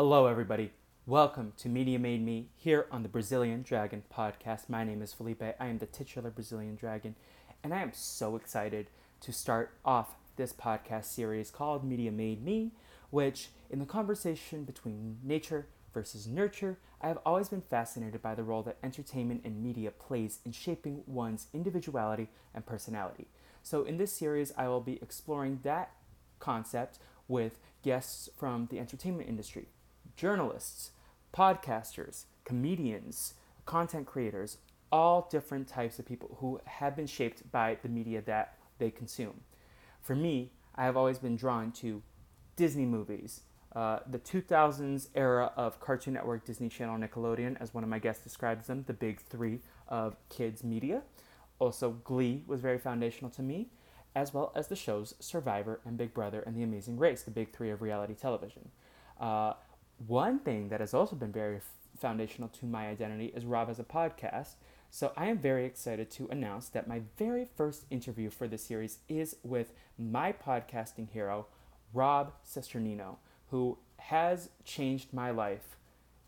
Hello, everybody. Welcome to Media Made Me here on the Brazilian Dragon podcast. My name is Felipe. I am the titular Brazilian Dragon, and I am so excited to start off this podcast series called Media Made Me, which, in the conversation between nature versus nurture, I have always been fascinated by the role that entertainment and media plays in shaping one's individuality and personality. So, in this series, I will be exploring that concept with guests from the entertainment industry, journalists, podcasters, comedians, content creators, all different types of people who have been shaped by the media that they consume. For me, I have always been drawn to Disney movies, uh, the 2000s era of Cartoon Network, Disney Channel, Nickelodeon, as one of my guests describes them, the big three of kids' media. Also, Glee was very foundational to me, as well as the shows Survivor and Big Brother and The Amazing Race, the big three of reality television. Uh, one thing that has also been very foundational to my identity is Rob Has A Podcast. So I am very excited to announce that my very first interview for this series is with my podcasting hero, Rob Cesternino, who has changed my life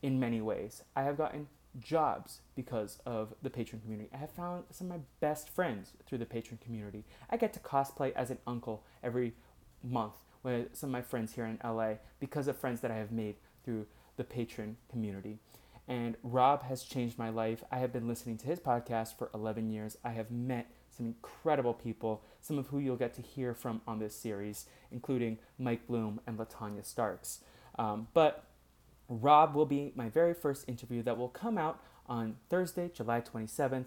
in many ways. I have gotten jobs because of the Patreon community. I have found some of my best friends through the Patreon community. I get to cosplay as an uncle every month with some of my friends here in LA because of friends that I have made through the Patreon community. And Rob has changed my life. I have been listening to his podcast for 11 years. I have met some incredible people, some of who you'll get to hear from on this series, including Mike Bloom and Latanya Starks. Um, but Rob will be my very first interview that will come out on Thursday, July 27th,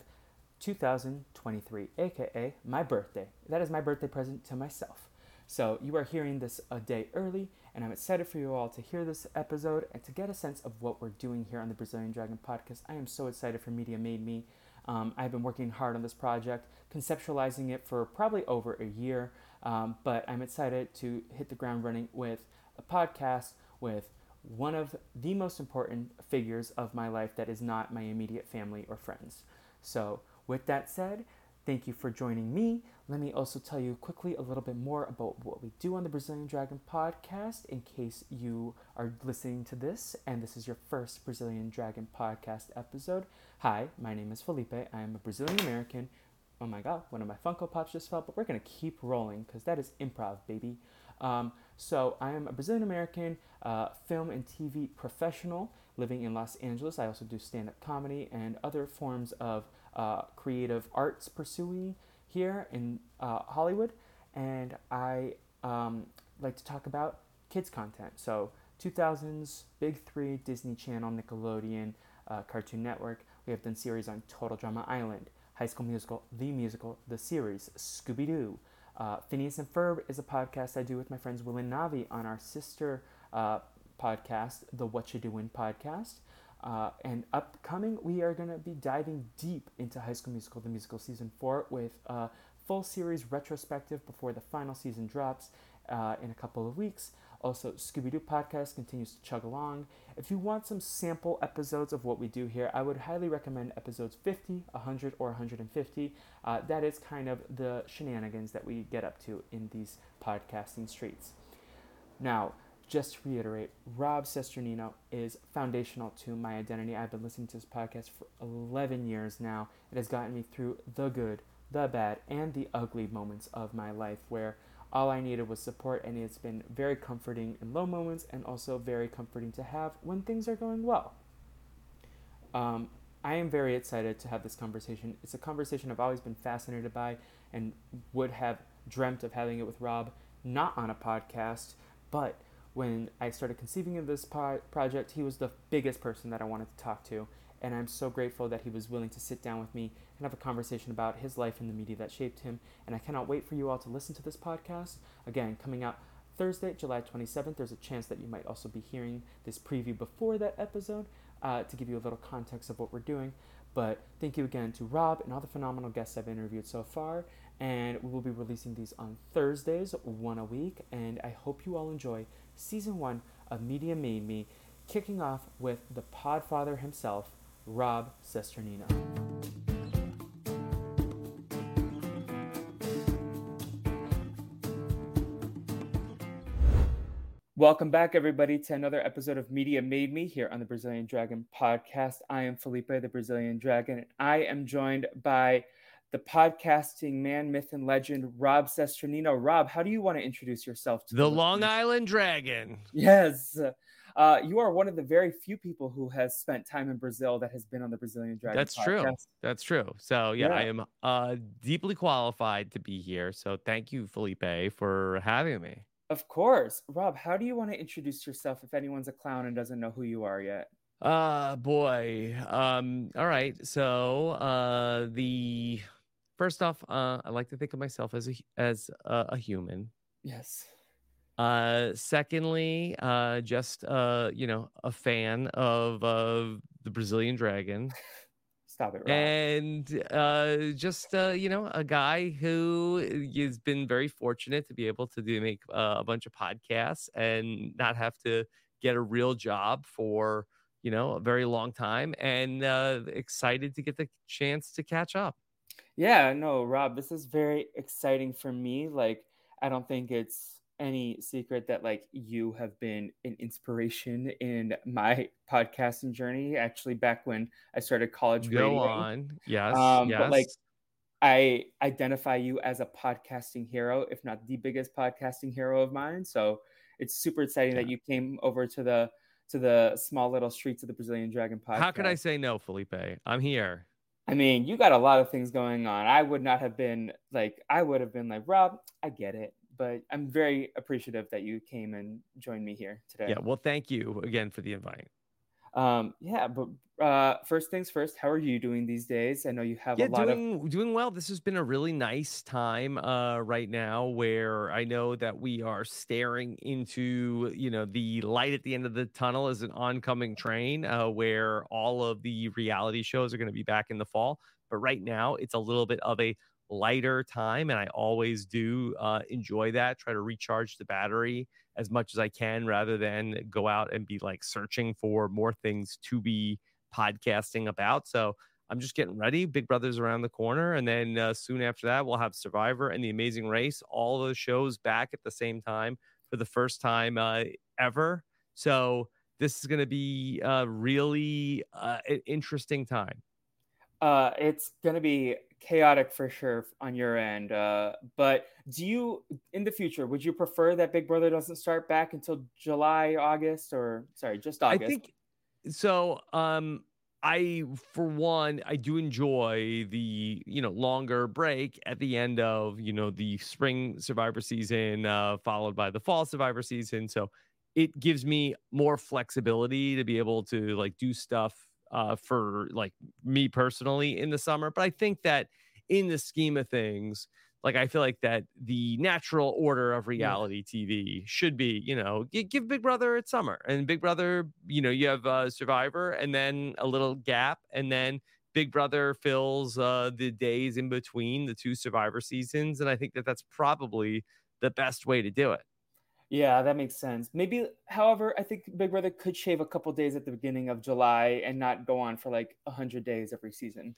2023, aka my birthday. That is my birthday present to myself. So you are hearing this a day early, and I'm excited for you all to hear this episode and to get a sense of what we're doing here on the Brazilian Dragon podcast. I am so excited for Media Made Me. Um, I've been working hard on this project, conceptualizing it for probably over a year, um, but I'm excited to hit the ground running with a podcast with one of the most important figures of my life that is not my immediate family or friends. So, with that said, Thank you for joining me. Let me also tell you quickly a little bit more about what we do on the Brazilian Dragon podcast in case you are listening to this and this is your first Brazilian Dragon podcast episode. Hi, my name is Felipe. I am a Brazilian American. Oh my god, one of my Funko Pops just fell, but we're going to keep rolling because that is improv, baby. Um, so, I am a Brazilian American uh, film and TV professional living in Los Angeles. I also do stand up comedy and other forms of uh, creative arts pursuing here in uh, Hollywood, and I um, like to talk about kids content. So 2000s Big Three, Disney Channel, Nickelodeon, uh, Cartoon Network. We have done series on Total Drama Island, High School Musical, The Musical, The Series, Scooby Doo. Uh, Phineas and Ferb is a podcast I do with my friends Will and Navi on our sister uh, podcast, the What You Doing podcast. Uh, and upcoming, we are going to be diving deep into High School Musical, the musical season four, with a full series retrospective before the final season drops uh, in a couple of weeks. Also, Scooby Doo podcast continues to chug along. If you want some sample episodes of what we do here, I would highly recommend episodes 50, 100, or 150. Uh, that is kind of the shenanigans that we get up to in these podcasting streets. Now, just to reiterate, Rob Cesternino is foundational to my identity. I've been listening to this podcast for 11 years now. It has gotten me through the good, the bad, and the ugly moments of my life where all I needed was support, and it's been very comforting in low moments and also very comforting to have when things are going well. Um, I am very excited to have this conversation. It's a conversation I've always been fascinated by and would have dreamt of having it with Rob, not on a podcast, but when I started conceiving of this po- project, he was the biggest person that I wanted to talk to. And I'm so grateful that he was willing to sit down with me and have a conversation about his life in the media that shaped him. And I cannot wait for you all to listen to this podcast. Again, coming out Thursday, July 27th. There's a chance that you might also be hearing this preview before that episode uh, to give you a little context of what we're doing. But thank you again to Rob and all the phenomenal guests I've interviewed so far. And we will be releasing these on Thursdays, one a week. And I hope you all enjoy season one of Media Made Me, kicking off with the podfather himself, Rob Cesternino. Welcome back, everybody, to another episode of Media Made Me here on the Brazilian Dragon podcast. I am Felipe, the Brazilian Dragon, and I am joined by the podcasting man, myth, and legend, Rob Cesternino. Rob, how do you want to introduce yourself to the, the Long Island Dragon? Yes. Uh, you are one of the very few people who has spent time in Brazil that has been on the Brazilian Dragon. That's podcast. true. That's true. So yeah, yeah, I am uh, deeply qualified to be here. So thank you, Felipe, for having me. Of course. Rob, how do you want to introduce yourself if anyone's a clown and doesn't know who you are yet? Uh boy. Um all right. So, uh the first off, uh I like to think of myself as a as a, a human. Yes. Uh secondly, uh just uh you know, a fan of of the Brazilian Dragon. Stop it. Rob. And uh, just uh, you know, a guy who has been very fortunate to be able to do make uh, a bunch of podcasts and not have to get a real job for you know a very long time, and uh, excited to get the chance to catch up. Yeah, no, Rob, this is very exciting for me. Like, I don't think it's any secret that like you have been an inspiration in my podcasting journey actually back when i started college go radio. on yes um yes. but like i identify you as a podcasting hero if not the biggest podcasting hero of mine so it's super exciting yeah. that you came over to the to the small little streets of the brazilian dragon podcast how could i say no felipe i'm here I mean, you got a lot of things going on. I would not have been like, I would have been like, Rob, I get it but I'm very appreciative that you came and joined me here today. Yeah, well, thank you again for the invite. Um, yeah, but uh, first things first, how are you doing these days? I know you have yeah, a lot doing, of doing well. This has been a really nice time uh, right now, where I know that we are staring into you know the light at the end of the tunnel as an oncoming train, uh, where all of the reality shows are going to be back in the fall. But right now, it's a little bit of a lighter time and i always do uh, enjoy that try to recharge the battery as much as i can rather than go out and be like searching for more things to be podcasting about so i'm just getting ready big brothers around the corner and then uh, soon after that we'll have survivor and the amazing race all those shows back at the same time for the first time uh, ever so this is going to be a uh, really uh, an interesting time uh, it's going to be chaotic for sure on your end. Uh, but do you, in the future, would you prefer that Big Brother doesn't start back until July, August, or sorry, just August? I think so. Um, I, for one, I do enjoy the you know longer break at the end of you know the spring Survivor season, uh, followed by the fall Survivor season. So it gives me more flexibility to be able to like do stuff uh, for like me personally in the summer. But I think that in the scheme of things, like I feel like that the natural order of reality yeah. TV should be, you know, give Big Brother its summer, and Big Brother, you know, you have uh, Survivor, and then a little gap, and then Big Brother fills uh, the days in between the two Survivor seasons, and I think that that's probably the best way to do it. Yeah, that makes sense. Maybe, however, I think Big Brother could shave a couple days at the beginning of July and not go on for like 100 days every season.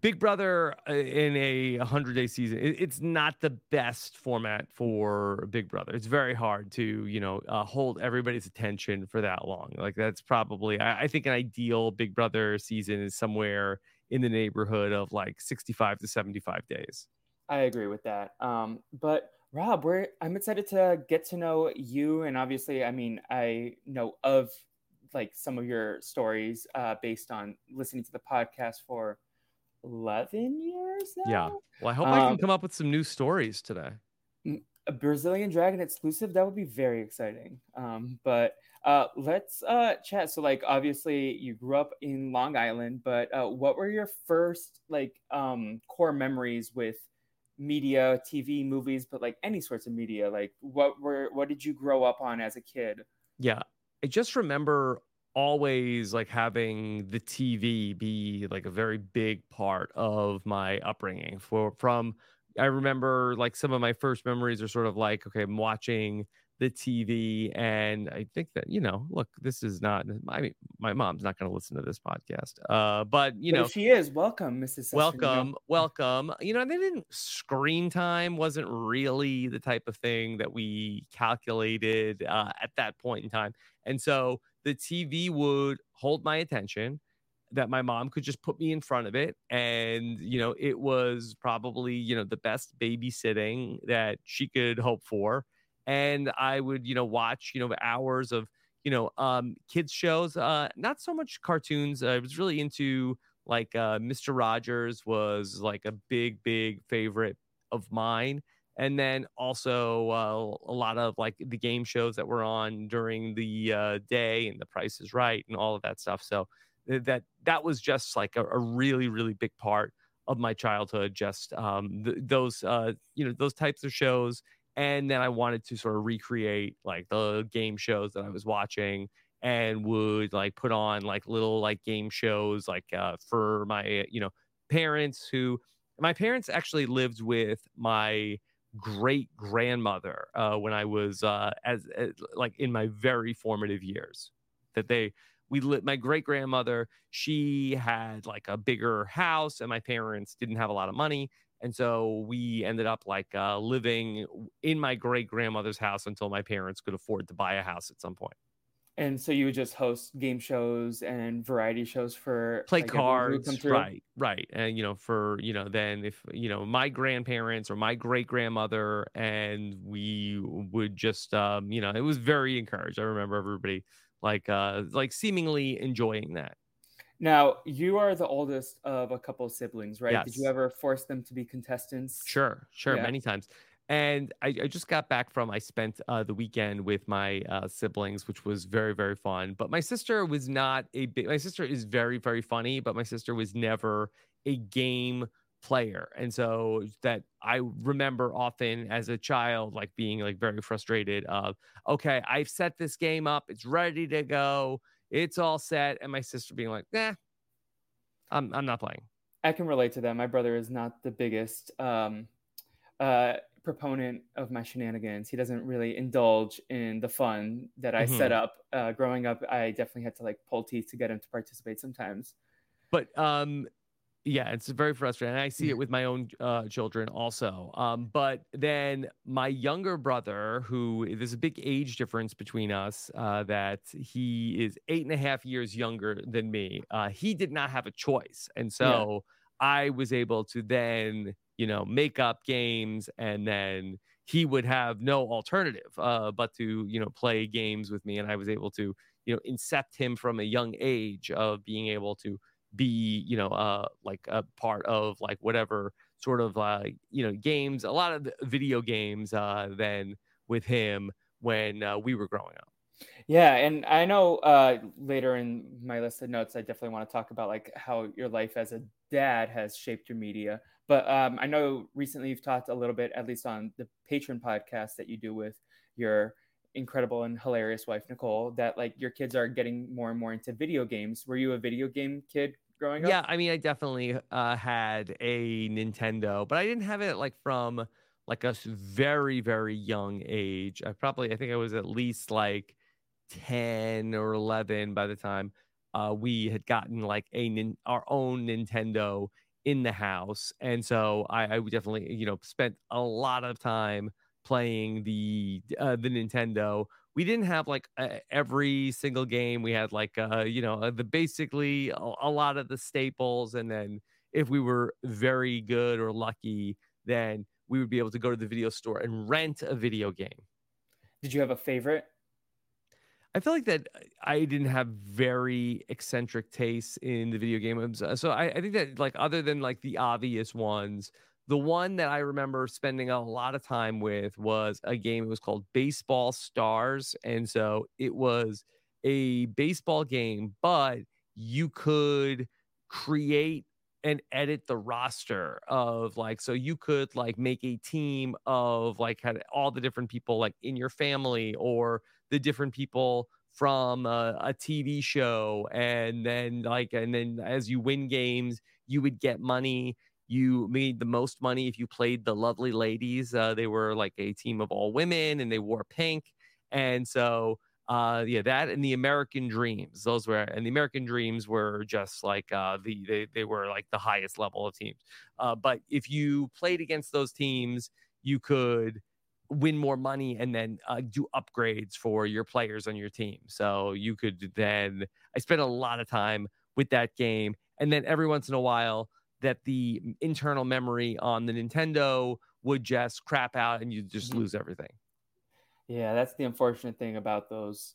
Big Brother uh, in a 100 day season, it's not the best format for Big Brother. It's very hard to, you know, uh, hold everybody's attention for that long. Like, that's probably, I, I think, an ideal Big Brother season is somewhere in the neighborhood of like 65 to 75 days. I agree with that. Um, but Rob, we're I'm excited to get to know you, and obviously, I mean, I know of like some of your stories uh, based on listening to the podcast for eleven years now. Yeah, well, I hope um, I can um, come up with some new stories today. A Brazilian Dragon exclusive that would be very exciting. Um, but uh, let's uh, chat. So, like, obviously, you grew up in Long Island, but uh, what were your first like um, core memories with media, TV, movies, but like any sorts of media. Like what were what did you grow up on as a kid? Yeah. I just remember always like having the TV be like a very big part of my upbringing. For from I remember like some of my first memories are sort of like okay, I'm watching the TV. And I think that, you know, look, this is not, I mean, my mom's not going to listen to this podcast. Uh, but, you but know, she is. Welcome, Mrs. Welcome. Welcome. You know, they didn't, screen time wasn't really the type of thing that we calculated uh, at that point in time. And so the TV would hold my attention that my mom could just put me in front of it and you know it was probably you know the best babysitting that she could hope for and I would, you know, watch, you know, hours of, you know, um, kids shows. Uh, not so much cartoons. I was really into like uh, Mr. Rogers was like a big, big favorite of mine. And then also uh, a lot of like the game shows that were on during the uh, day and The Price is Right and all of that stuff. So that that was just like a, a really, really big part of my childhood. Just um, th- those, uh, you know, those types of shows and then I wanted to sort of recreate like the game shows that I was watching and would like put on like little like game shows like uh, for my you know parents who my parents actually lived with my great grandmother uh, when I was uh, as, as like in my very formative years that they we lit my great grandmother she had like a bigger house and my parents didn't have a lot of money and so we ended up like uh, living in my great grandmother's house until my parents could afford to buy a house at some point. And so you would just host game shows and variety shows for play like, cards, right? Right, and you know, for you know, then if you know my grandparents or my great grandmother, and we would just, um, you know, it was very encouraged. I remember everybody like, uh, like seemingly enjoying that. Now, you are the oldest of a couple of siblings, right? Yes. Did you ever force them to be contestants? Sure, sure, yeah. many times. And I, I, just got back from, I spent uh, the weekend with my uh, siblings, which was very, very fun. But my sister was not a big, my sister is very, very funny, but my sister was never a game player. And so that I remember often as a child, like being like very frustrated of, okay, I've set this game up, it's ready to go it's all set. And my sister being like, nah, I'm, I'm not playing. I can relate to that. My brother is not the biggest um, uh, proponent of my shenanigans. He doesn't really indulge in the fun that I mm-hmm. set up. Uh, growing up, I definitely had to like pull teeth to get him to participate sometimes. But um, yeah, it's very frustrating. I see it with my own uh, children also. Um, but then my younger brother, who there's a big age difference between us, uh, that he is eight and a half years younger than me. Uh, he did not have a choice, and so yeah. I was able to then, you know, make up games, and then he would have no alternative uh, but to, you know, play games with me, and I was able to, you know, incept him from a young age of being able to be you know uh like a part of like whatever sort of uh you know games a lot of video games uh than with him when uh, we were growing up. Yeah and i know uh later in my list of notes i definitely want to talk about like how your life as a dad has shaped your media but um i know recently you've talked a little bit at least on the Patreon podcast that you do with your incredible and hilarious wife Nicole that like your kids are getting more and more into video games. Were you a video game kid growing up? Yeah, I mean, I definitely uh, had a Nintendo, but I didn't have it like from like a very very young age. I probably I think I was at least like ten or eleven by the time uh, we had gotten like a our own Nintendo in the house, and so I, I definitely you know spent a lot of time playing the uh, the Nintendo. We didn't have like uh, every single game. We had like uh, you know uh, the basically a, a, lot of the staples, and then if we were very good or lucky, then we would be able to go to the video store and rent a video game. Did you have a favorite? I feel like that I didn't have very eccentric tastes in the video games. Um, so I, I think that like other than like the obvious ones, the one that I remember spending a lot of time with was a game. It was called Baseball Stars. And so it was a baseball game, but you could create and edit the roster of like so you could like make a team of like had all the different people like in your family or the different people from a, a, TV show, and then like, and then as you win games, you would get money. You made the most money if you played the Lovely Ladies. Uh, they were like a team of all women, and they wore pink, and so uh yeah that and the american dreams those were and the american dreams were just like uh the they, they were like the highest level of teams uh but if you played against those teams you could win more money and then uh, do upgrades for your players on your team. So you could then, I spent a lot of time with that game. And then every once in a while, that the internal memory on the Nintendo would just crap out and you just mm-hmm. lose everything. Yeah, that's the unfortunate thing about those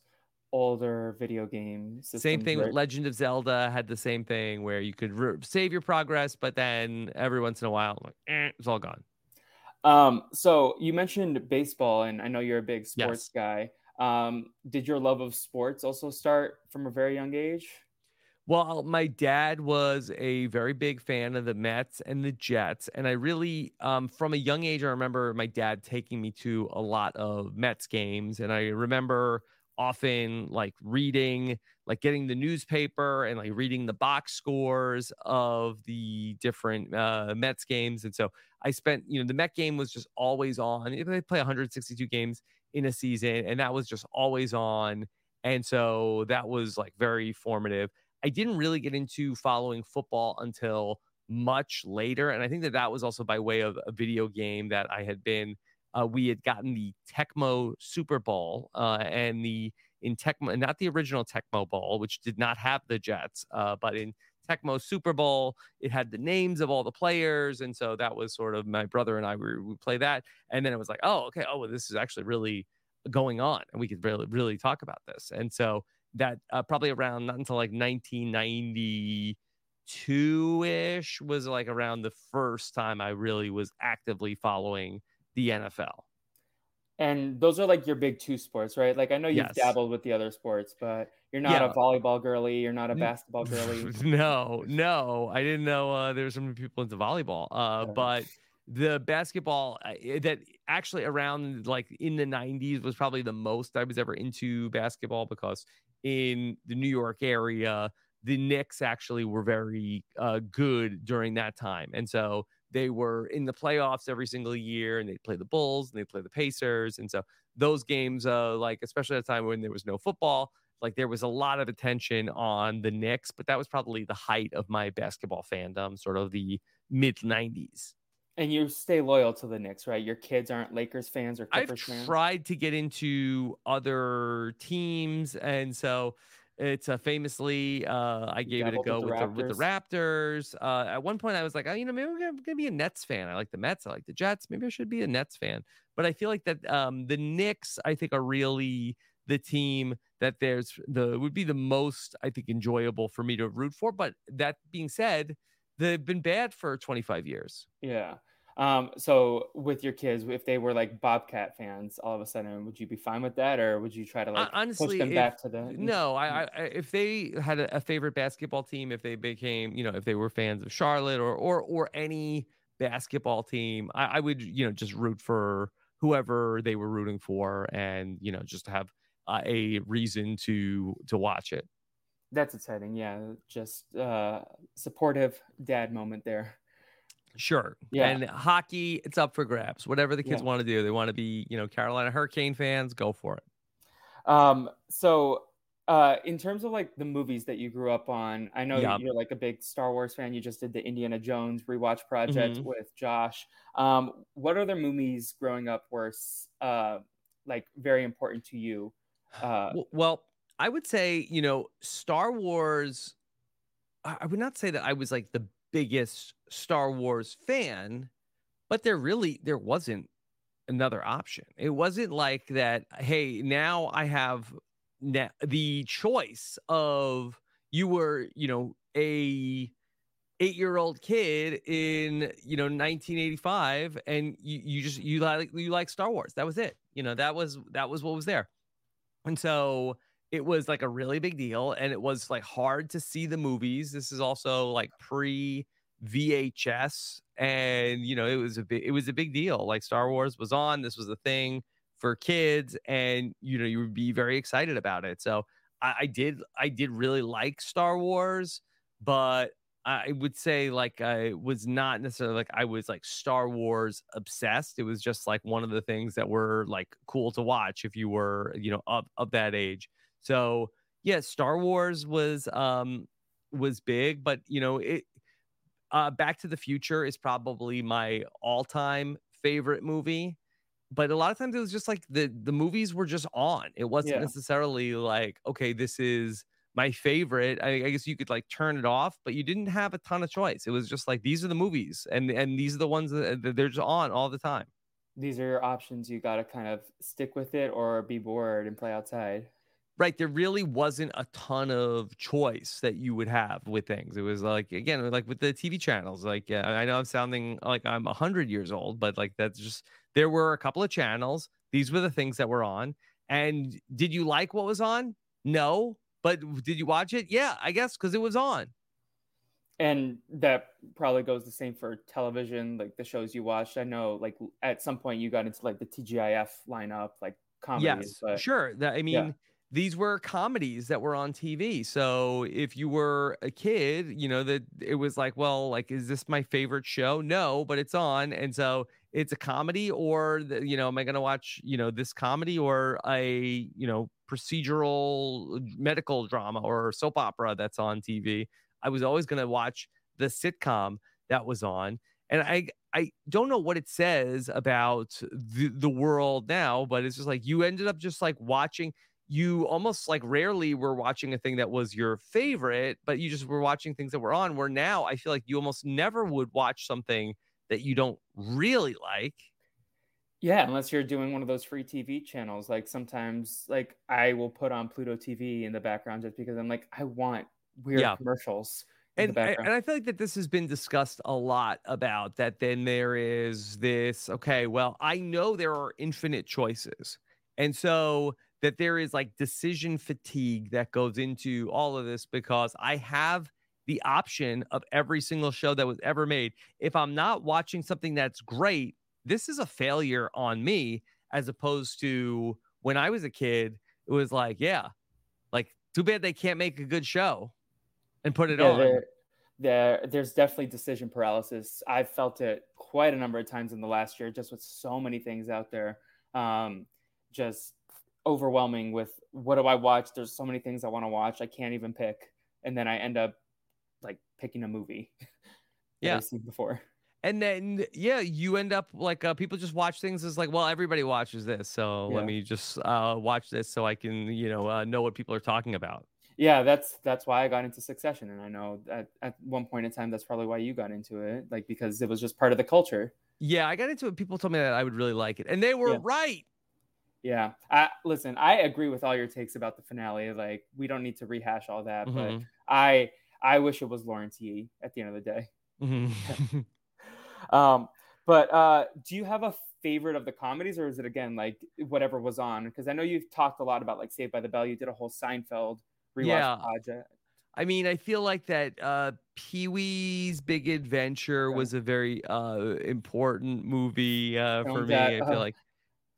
older video games. Same thing with Legend of Zelda had the same thing where you could re- save your progress, but then every once in a while, like, eh, it's all gone. Um, so you mentioned baseball, and I know you're a big sports yes. guy. Um, did your love of sports also start from a very young age? Well, my dad was a very big fan of the Mets and the Jets. And I really, um, from a young age, I remember my dad taking me to a lot of Mets games. And I remember often like reading like getting the newspaper and like reading the box scores of the different uh, Mets games. And so I spent, you know, the Met game was just always on. They play 162 games in a season, and that was just always on. And so that was like very formative. I didn't really get into following football until much later. And I think that that was also by way of a video game that I had been, uh, we had gotten the Tecmo Super Bowl uh, and the in Tecmo, not the original Tecmo Bowl, which did not have the Jets, uh, but in Tecmo Super Bowl, it had the names of all the players, and so that was sort of my brother and I we would play that, and then it was like, oh, okay, oh, well, this is actually really going on, and we could really really talk about this, and so that uh, probably around not until like 1992 ish was like around the first time I really was actively following the NFL. And those are like your big two sports, right? Like I know you've yes. dabbled with the other sports, but you're not yeah. a volleyball girly, you're not a basketball girly. no, no, I didn't know uh, there were so many people into volleyball. Uh, yeah. But the basketball uh, that actually around like in the 90s was probably the most I was ever into basketball because in the New York area, the Knicks actually were very uh, good during that time, and so they were in the playoffs every single year and they play the Bulls and they play the Pacers. And so those games, uh, like, especially at a time when there was no football, like there was a lot of attention on the Knicks, but that was probably the height of my basketball fandom, sort of the mid 90s. And you stay loyal to the Knicks, right? Your kids aren't Lakers fans or Clippers I've fans. Tried to get into other teams, and so it's uh, famously, uh, I gave it a go with the, with the, Raptors. Uh, at one point, I was like, oh, you know, maybe I'm going to be a Nets fan. I like the Mets. I like the Jets. Maybe I should be a Nets fan. But I feel like that um, the Knicks, I think, are really the team that there's the would be the most, I think, enjoyable for me to root for. But that being said, they've been bad for 25 years. Yeah. Um, so with your kids, if they were like Bobcat fans, all of a sudden, would you be fine with that, or would you try to like honestly push them if, back to the? No, I, I if they had a, a, favorite basketball team, if they became, you know, if they were fans of Charlotte or or or any basketball team, I, I would, you know, just root for whoever they were rooting for, and you know, just have uh, a reason to to watch it. That's exciting. Yeah, just uh supportive dad moment there. Sure. Yeah. And hockey, it's up for grabs. Whatever the kids yeah. want to do, they want to be, you know, Carolina Hurricane fans, go for it. Um, so uh, in terms of like the movies that you grew up on, I know you're like a big Star Wars fan. You just did the Indiana Jones rewatch project mm-hmm. with Josh. Um, what other movies growing up were uh, like very important to you? Uh, well, I would say, you know, Star Wars. I would not say that I was like the biggest Star Wars fan, but there really there wasn't another option. It wasn't like that. Hey, now I have the choice of you were, you know, a eight year old kid in you know 1985 and you, you just you like you like star wars that was it you know that was that was what was there and so it was like a really big deal and it was like hard to see the movies this is also like pre VHS, and you know it was a big it was a big deal. Like Star Wars was on, this was a thing for kids, and you know you would be very excited about it. So I, I did I did really like Star Wars, but I would say like I was not necessarily like I was like Star Wars obsessed. It was just like one of the things that were like cool to watch if you were, you know, of, of that age. So yeah, Star Wars was um was big, but you know, it uh Back to the Future is probably my all-time favorite movie. But a lot of times it was just like the the movies were just on. It wasn't yeah. necessarily like, okay, this is my favorite. I, I, guess you could like turn it off, but you didn't have a ton of choice. It was just like these are the movies, and and these are the ones that, that they're just on all the time. These are your options. You got to kind of stick with it or be bored and play outside. Right. There really wasn't a ton of choice that you would have with things. It was like again, like with the TV channels. Like yeah, I know I'm sounding like I'm hundred years old, but like that's just there were a couple of channels. These were the things that were on. And did you like what was on? No, but did you watch it? Yeah, I guess because it was on. And that probably goes the same for television, like the shows you watched. I know, like at some point, you got into like the TGIF lineup, like comedies. Yes, but, sure. That I mean. Yeah these were comedies that were on TV. So if you were a kid, you know that it was like, well, like, is this my favorite show? No, but it's on, and so it's a comedy, or the, you know, am I going to watch, you know, this comedy or a, you know, procedural medical drama or soap opera that's on TV? I was always going to watch the sitcom that was on, and I I don't know what it says about the, the world now, but it's just like you ended up just like watching you almost like rarely were watching a thing that was your favorite, but you just were watching things that were on. Where now I feel like you almost never would watch something that you don't really like. Yeah, unless you're doing one of those free TV channels. Like sometimes, like I will put on Pluto TV in the background just because I'm like, I want weird yeah. commercials. And, and I feel like that this has been discussed a lot about that. Then there is this, okay, well, I know there are infinite choices. And so that there is like decision fatigue that goes into all of this because I have the option of every single show that was ever made. If I'm not watching something that's great, this is a failure on me as opposed to when I was a kid, it was like, yeah, like too bad they can't make a good show and put it yeah, on. There, there, there's definitely decision paralysis. I've felt it quite a number of times in the last year, just with so many things out there. Um, just overwhelming with what do I watch? There's so many things I want to watch. I can't even pick. And then I end up like picking a movie. yeah. I've seen before. And then yeah, you end up like uh, people just watch things as like, well, everybody watches this, so yeah. let me just uh, watch this so I can you know uh, know what people are talking about. Yeah, that's that's why I got into Succession, and I know at, at one point in time that's probably why you got into it, like because it was just part of the culture. Yeah, I got into it. People told me that I would really like it, and they were yeah. right. Yeah. I, listen, I agree with all your takes about the finale. Like, we don't need to rehash all that, mm-hmm. but I I wish it was Lawrence Yee at the end of the day. Mm-hmm. um, but uh, do you have a favorite of the comedies, or is it again like whatever was on? Because I know you've talked a lot about like Saved by the Bell. You did a whole Seinfeld rewatch yeah. project. I mean, I feel like that uh, Pee Wee's Big Adventure was a very uh, important movie uh, for me. That, I feel like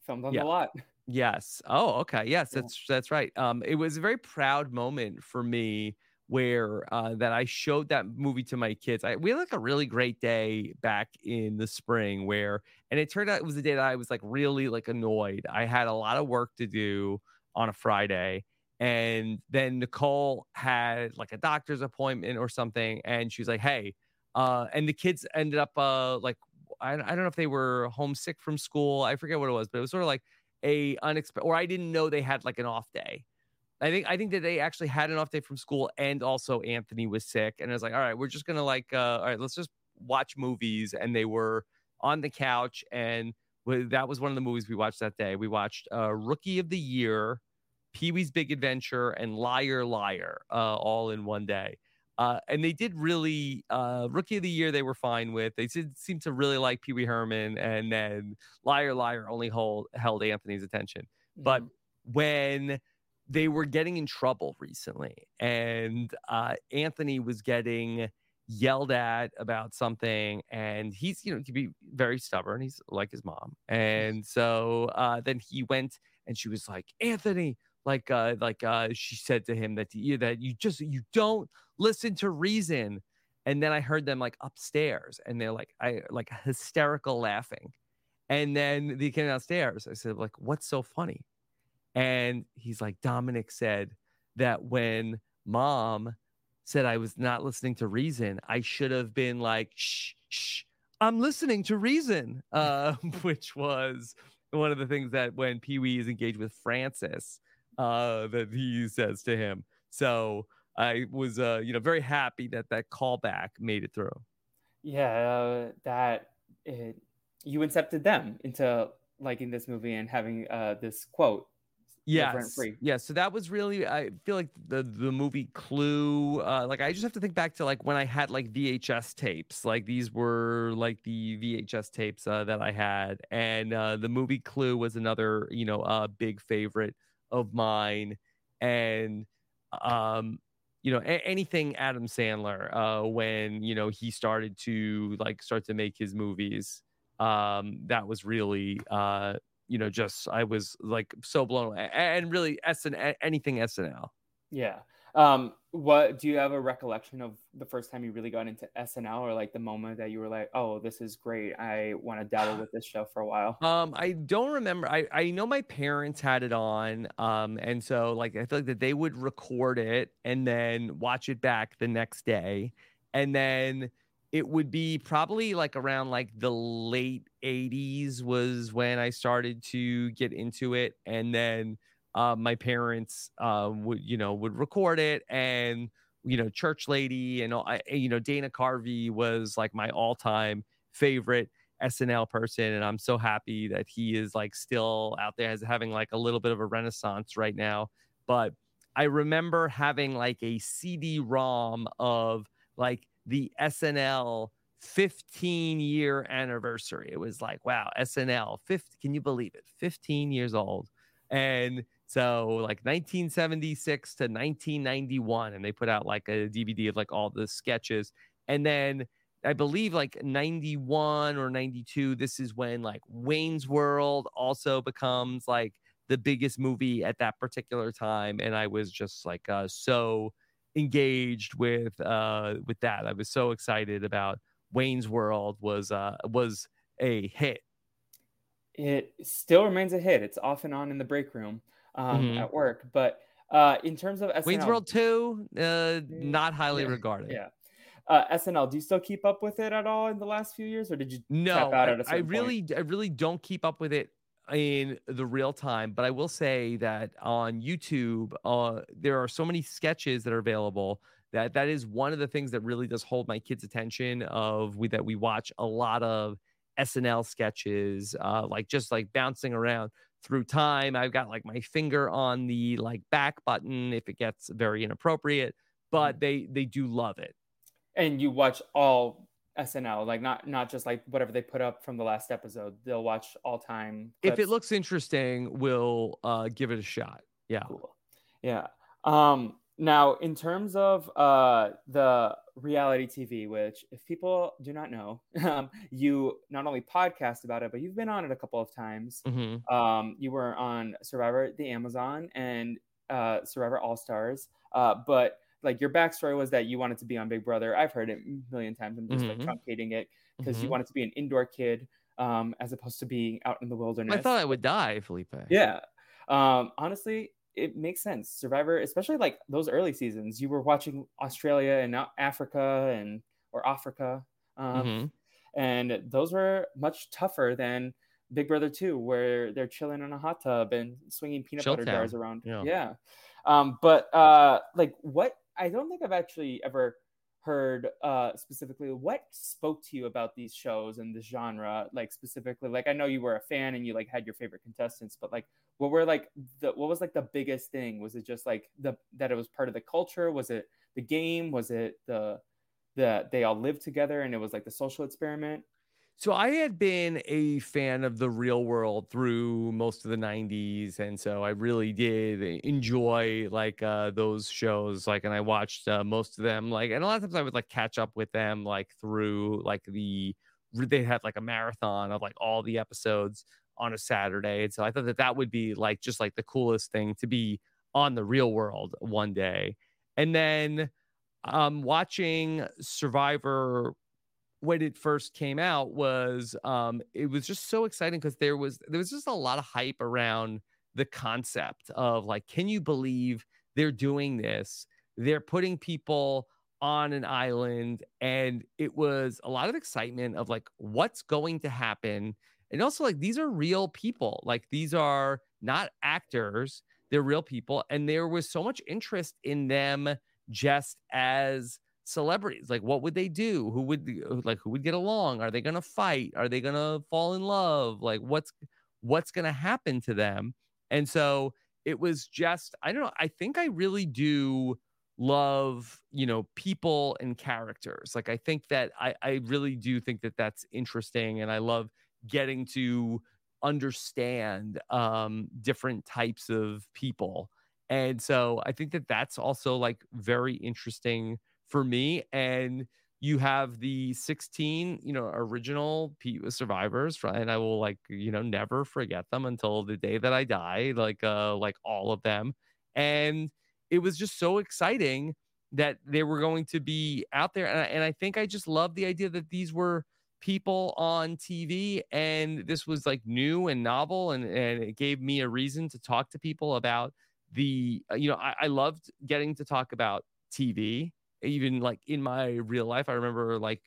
on yeah. the lot. Yes. Oh, okay. Yes, that's yeah. that's right. Um, it was a very proud moment for me where uh, that I showed that movie to my kids. I, we had like a really great day back in the spring where, and it turned out it was a day that I was like really like annoyed. I had a lot of work to do on a Friday. And then Nicole had like a doctor's appointment or something. And she was like, Hey, uh, and the kids ended up uh, like, I, I don't know if they were homesick from school. I forget what it was, but it was sort of like, a unexpected or I didn't know they had like an off day. I think I think that they actually had an off day from school and also Anthony was sick and I was like, all right, we're just gonna like uh, all right, let's just watch movies and they were on the couch and that was one of the movies we watched that day. We watched uh, Rookie of the Year, Pee Wee's Big Adventure, and Liar Liar uh, all in one day. Uh, and they did really uh, rookie of the year. They were fine with. They did seem to really like Pee Wee Herman, and then Liar Liar only hold, held Anthony's attention. Mm-hmm. But when they were getting in trouble recently, and uh, Anthony was getting yelled at about something, and he's you know to be very stubborn. He's like his mom, and so uh, then he went, and she was like, Anthony, like uh like uh she said to him that you that you just you don't listen to reason. And then i heard them like upstairs and they're like i like hysterical laughing. And then they came downstairs. I said like what's so funny? And he's like dominic said that when mom said i was not listening to reason i should have been like shh shh i'm listening to reason uh which was one of the things that when Pee Wee is engaged with Francis, uh, that he says to him. So I was, uh, you know, very happy that that callback made it through. Yeah, uh, that it, you incepted them into liking this movie and having uh, this quote Yes. Yeah. So that was really, I feel like the the movie Clue. Uh, like I just have to think back to like when I had like VHS tapes. Like these were like the VHS tapes uh, that I had, and uh, the movie Clue was another, you know, uh, big favorite of mine. And um, you know, a- anything Adam Sandler uh, when you know he started to like start to make his movies. Um, that was really uh you know, just I was like so blown away. And really, SN anything SNL. Yeah. Um, what do you have a recollection of the first time you really got into SNL, or like the moment that you were like, "Oh, this is great! I want to dabble with this show for a while." Um, I don't remember. I I know my parents had it on, um, and so like I feel like that they would record it and then watch it back the next day, and then it would be probably like around like the late 80s was when I started to get into it and then uh, my parents uh, would you know would record it and you know church lady and I, you know Dana Carvey was like my all-time favorite SNL person and I'm so happy that he is like still out there as having like a little bit of a renaissance right now but I remember having like a CD-ROM of like the SNL 15 year anniversary. It was like, wow, SNL, 50, can you believe it? 15 years old. And so, like 1976 to 1991, and they put out like a DVD of like all the sketches. And then I believe like 91 or 92, this is when like Wayne's World also becomes like the biggest movie at that particular time. And I was just like uh, so engaged with uh with that. I was so excited about Wayne's World was uh was a hit. It still remains a hit. It's off and on in the break room um, mm-hmm. at work, but uh, in terms of SNL, Wayne's World Two, uh, not highly yeah, regarded. Yeah. Uh, SNL, do you still keep up with it at all in the last few years, or did you? No, I, I really, point? I really don't keep up with it in the real time, but I will say that on YouTube, uh, there are so many sketches that are available that that is one of the things that really does hold my kids' attention. Of we that we watch a lot of SNL sketches, uh, like just like bouncing around through time. I've got like my finger on the like back button if it gets very inappropriate, but mm-hmm. they they do love it. And you watch all SNL, like not not just like whatever they put up from the last episode. They'll watch all time. If it looks interesting, we'll uh, give it a shot. Yeah. Cool. Yeah. Um, now, in terms of uh, the reality TV, which if people do not know, um, you not only podcast about it, but you've been on it a couple of times. Mm-hmm. Um, you were on Survivor the Amazon and uh, Survivor All Stars, uh, but like your backstory was that you wanted to be on Big Brother. I've heard it a million times. I'm just mm-hmm. like truncating it because mm-hmm. you wanted to be an indoor kid um, as opposed to being out in the wilderness. I thought I would die, Felipe. Yeah. Um, honestly, it makes sense. Survivor, especially like those early seasons, you were watching Australia and Africa and or Africa, um, mm-hmm. and those were much tougher than Big Brother 2, where they're chilling in a hot tub and swinging peanut Chill butter town. jars around. Yeah. yeah. Um, but uh, like, what I don't think I've actually ever heard uh, specifically what spoke to you about these shows and the genre like specifically like i know you were a fan and you like had your favorite contestants but like what were like the what was like the biggest thing? Was it just like the that it was part of the culture? Was it the game? Was it the the they all lived together and it was like the social experiment? So I had been a fan of the real world through most of the 90s and so I really did enjoy like uh those shows like and I watched uh, most of them like and a lot of times I would like catch up with them like through like the they had like a marathon of like all the episodes on a Saturday and so I thought that that would be like just like the coolest thing to be on the real world one day. And then um, watching Survivor when it first came out was um, it was just so exciting because there was there was just a lot of hype around the concept of like, can you believe they're doing this? They're putting people on an island, and it was a lot of excitement of like what's going to happen. And also, like, these are real people. Like, these are not actors, they're real people. And there was so much interest in them just as celebrities. Like what would they do? Who would like who would get along? Are they going to fight? Are they going to fall in love? Like what's what's going to happen to them? And so it was just i don't know i think i really do love you know people and characters. Like i think that i i really do think that that's interesting and i love getting to understand um different types of people and so i think that that's also like very interesting for me. And you have the 16, you know, original survivors, and I will like, you know, never forget them until the day that I die, like, uh, like all of them. And it was just so exciting that they were going to be out there. And I, and I think I just love the idea that these were people on TV and this was like new and novel and, and it gave me a reason to talk to people about the, uh, you know, I, I loved getting to talk about TV even like in my real life, I remember like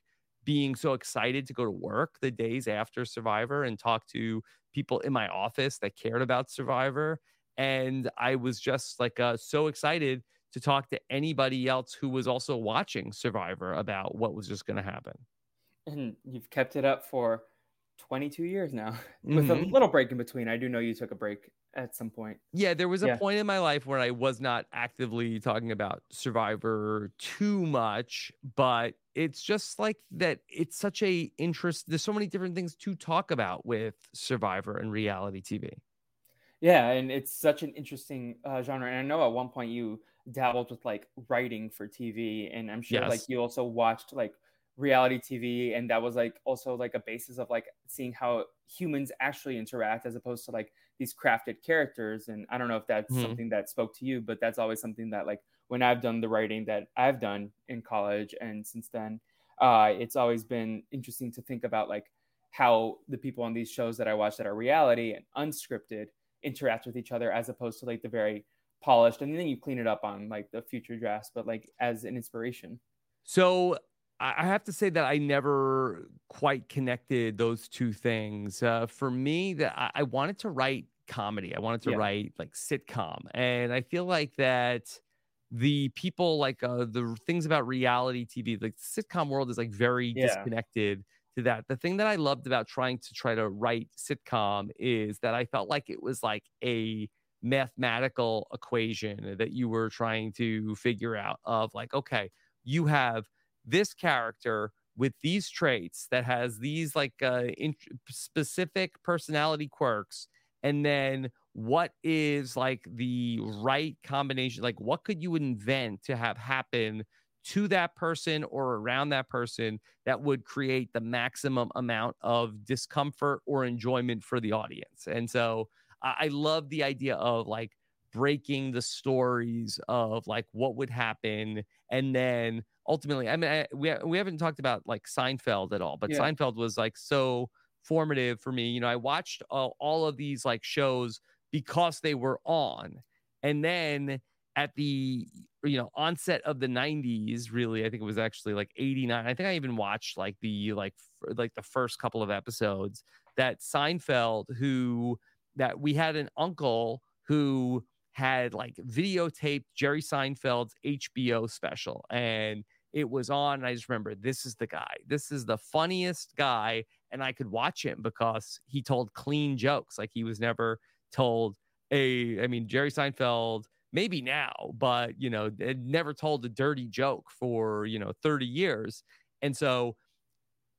being so excited to go to work the days after Survivor and talk to people in my office that cared about Survivor. And I was just like uh, so excited to talk to anybody else who was also watching Survivor about what was just going to happen. And you've kept it up for 22 years now with mm-hmm. a little break in between. I do know you took a break at some point. Yeah, there was a yeah. point in my life where I was not actively talking about Survivor too much, but it's just like that it's such a interest there's so many different things to talk about with Survivor and reality TV. Yeah, and it's such an interesting uh, genre and I know at one point you dabbled with like writing for TV and I'm sure yes. like you also watched like reality TV and that was like also like a basis of like seeing how humans actually interact as opposed to like these crafted characters and I don't know if that's mm-hmm. something that spoke to you but that's always something that like when I've done the writing that I've done in college and since then uh it's always been interesting to think about like how the people on these shows that I watch that are reality and unscripted interact with each other as opposed to like the very polished and then you clean it up on like the future drafts but like as an inspiration so I have to say that I never quite connected those two things. Uh, for me, that I, I, wanted to write comedy. I wanted to yeah. write like sitcom, and I feel like that the people like uh, the things about reality TV, like the sitcom world, is like very yeah. disconnected to that. The thing that I loved about trying to try to write sitcom is that I felt like it was like a mathematical equation that you were trying to figure out of like okay you have this character with these traits that has these like uh, in- specific personality quirks and then what is like the right combination like what could you invent to have happen to that person or around that person that would create the maximum amount of discomfort or enjoyment for the audience? And so i, I love the idea of like breaking the stories of like what would happen and then ultimately i mean I, we, we haven't talked about like seinfeld at all but yeah. seinfeld was like so formative for me you know i watched all, all of these like shows because they were on and then at the you know onset of the 90s really i think it was actually like 89 i think i even watched like the like f- like the first couple of episodes that seinfeld who that we had an uncle who had like videotaped Jerry Seinfeld's HBO special and it was on. And I just remember this is the guy. This is the funniest guy. And I could watch him because he told clean jokes. Like he was never told a, I mean, Jerry Seinfeld, maybe now, but, you know, never told a dirty joke for, you know, 30 years. And so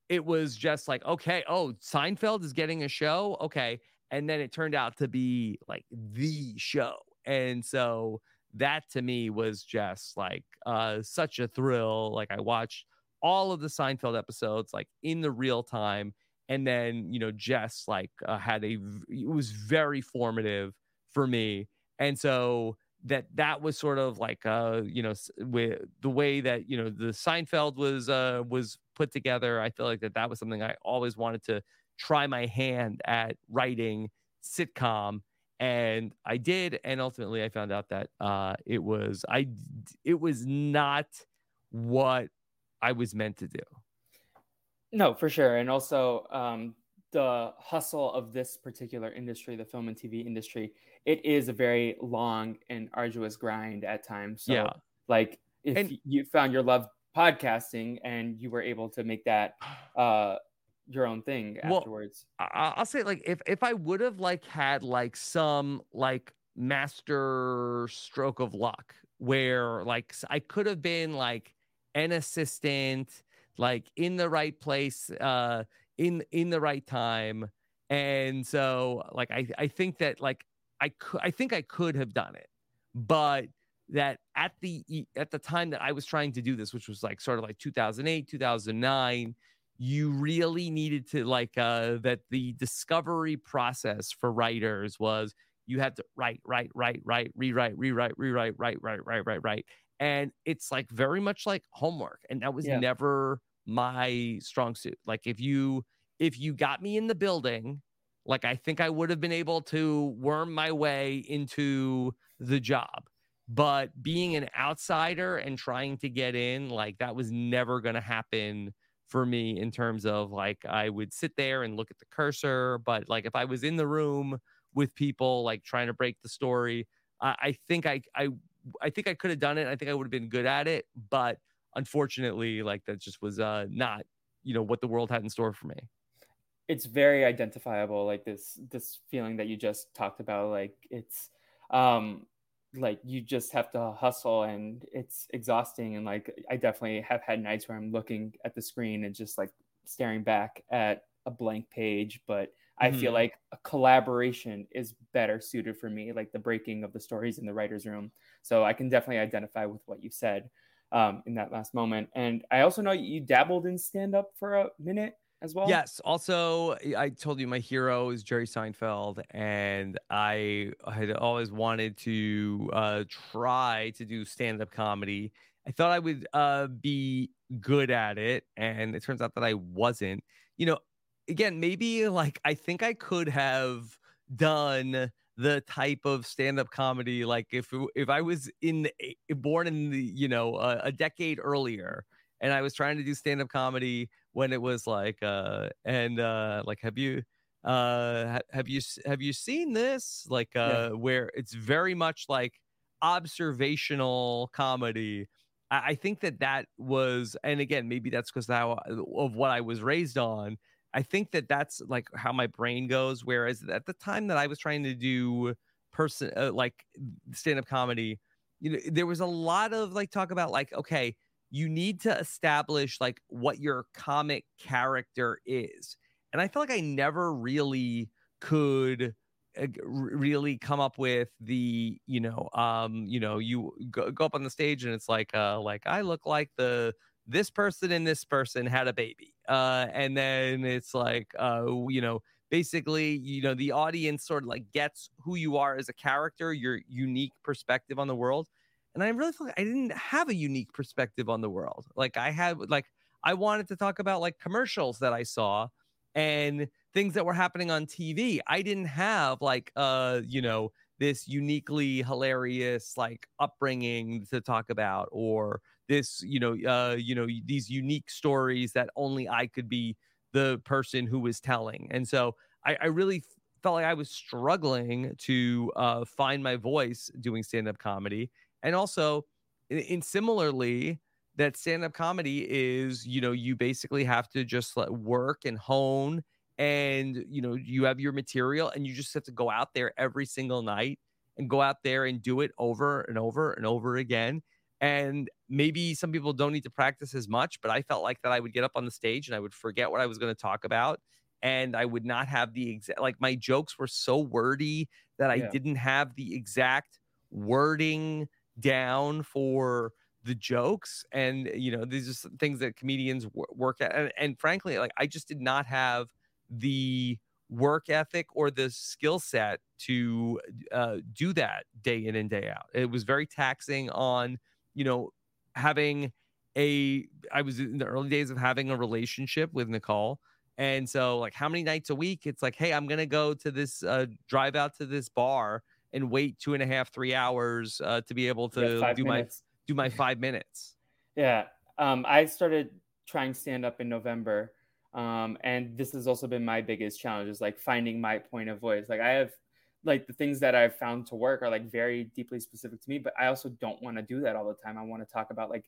it was just like, okay, oh, Seinfeld is getting a show. Okay. And then it turned out to be like the show. And so that to me was just like uh, such a thrill. Like I watched all of the Seinfeld episodes like in the real time. And then, you know, Jess like uh, had a, it was very formative for me. And so that that was sort of like uh you know with the way that you know the Seinfeld was uh was put together I feel like that that was something I always wanted to try my hand at writing sitcom and I did and ultimately I found out that uh it was I it was not what I was meant to do. No, for sure. And also um the hustle of this particular industry, the film and TV industry, it is a very long and arduous grind at times. So, yeah. like if and, you found your love podcasting and you were able to make that uh your own thing afterwards. Well, I'll say like if if I would have like had like some like master stroke of luck where like I could have been like an assistant like in the right place uh in in the right time and so like i i think that like i could i think i could have done it but that at the at the time that i was trying to do this which was like sort of like 2008 2009 you really needed to like uh that the discovery process for writers was you had to write write write write rewrite rewrite rewrite write write write write write and it's like very much like homework and that was yeah. never my strong suit. Like if you if you got me in the building, like I think I would have been able to worm my way into the job. But being an outsider and trying to get in, like that was never going to happen for me in terms of like I would sit there and look at the cursor. But like if I was in the room with people like trying to break the story, I, I think I I I think I could have done it. I think I would have been good at it. But unfortunately, like that just was uh, not, you know, what the world had in store for me. It's very identifiable, like this this feeling that you just talked about. Like it's um like you just have to hustle and it's exhausting and like i definitely have had nights where i'm looking at the screen and just like staring back at a blank page but i mm-hmm. feel like a collaboration is better suited for me like the breaking of the stories in the writers room so i can definitely identify with what you said um, in that last moment. And I also know you dabbled in stand up for a minute as well. Yes. Also, I told you my hero is Jerry Seinfeld, and I had always wanted to uh, try to do stand up comedy. I thought I would uh, be good at it, and it turns out that I wasn't. You know, again, maybe like I think I could have done the type of stand-up comedy like if if i was in born in the you know uh, a decade earlier and i was trying to do stand-up comedy when it was like uh and uh like have you uh have you have you seen this like uh yeah. where it's very much like observational comedy I, I think that that was and again maybe that's because how of what i was raised on I think that that's like how my brain goes. Whereas at the time that I was trying to do person uh, like stand up comedy, you know, there was a lot of like talk about like, okay, you need to establish like what your comic character is. And I feel like I never really could uh, really come up with the you know um you know you go, go up on the stage and it's like uh like i look like the this person and this person had a baby. Uh, and then it's like, uh, you know, basically, you know, the audience sort of like gets who you are as a character, your unique perspective on the world. And I really feel like I didn't have a unique perspective on the world. Like I had, like, I wanted to talk about like commercials that I saw and things that were happening on TV. I didn't have like, uh, you know, this uniquely hilarious like upbringing to talk about or this you know uh you know these unique stories that only i could be the person who was telling and so i, I really felt like i was struggling to uh find my voice doing stand-up comedy and also in, in similarly that stand-up comedy is you know you basically have to just like work and hone and you know you have your material and you just have to go out there every single night and go out there and do it over and over and over again and maybe some people don't need to practice as much, but I felt like that I would get up on the stage and I would forget what I was going to talk about. And I would not have the exact, like my jokes were so wordy that I yeah. didn't have the exact wording down for the jokes. And, you know, these are things that comedians work at. And, and frankly, like I just did not have the work ethic or the skill set to uh, do that day in and day out. It was very taxing on, you know, having a, I was in the early days of having a relationship with Nicole. And so, like, how many nights a week? It's like, hey, I'm to go to this, uh, drive out to this bar and wait two and a half, three hours uh, to be able to yeah, do minutes. my do my five minutes. Yeah, um, I started trying stand up in November, um, and this has also been my biggest challenge is like finding my point of voice. Like I have like the things that I've found to work are like very deeply specific to me, but I also don't want to do that all the time. I want to talk about like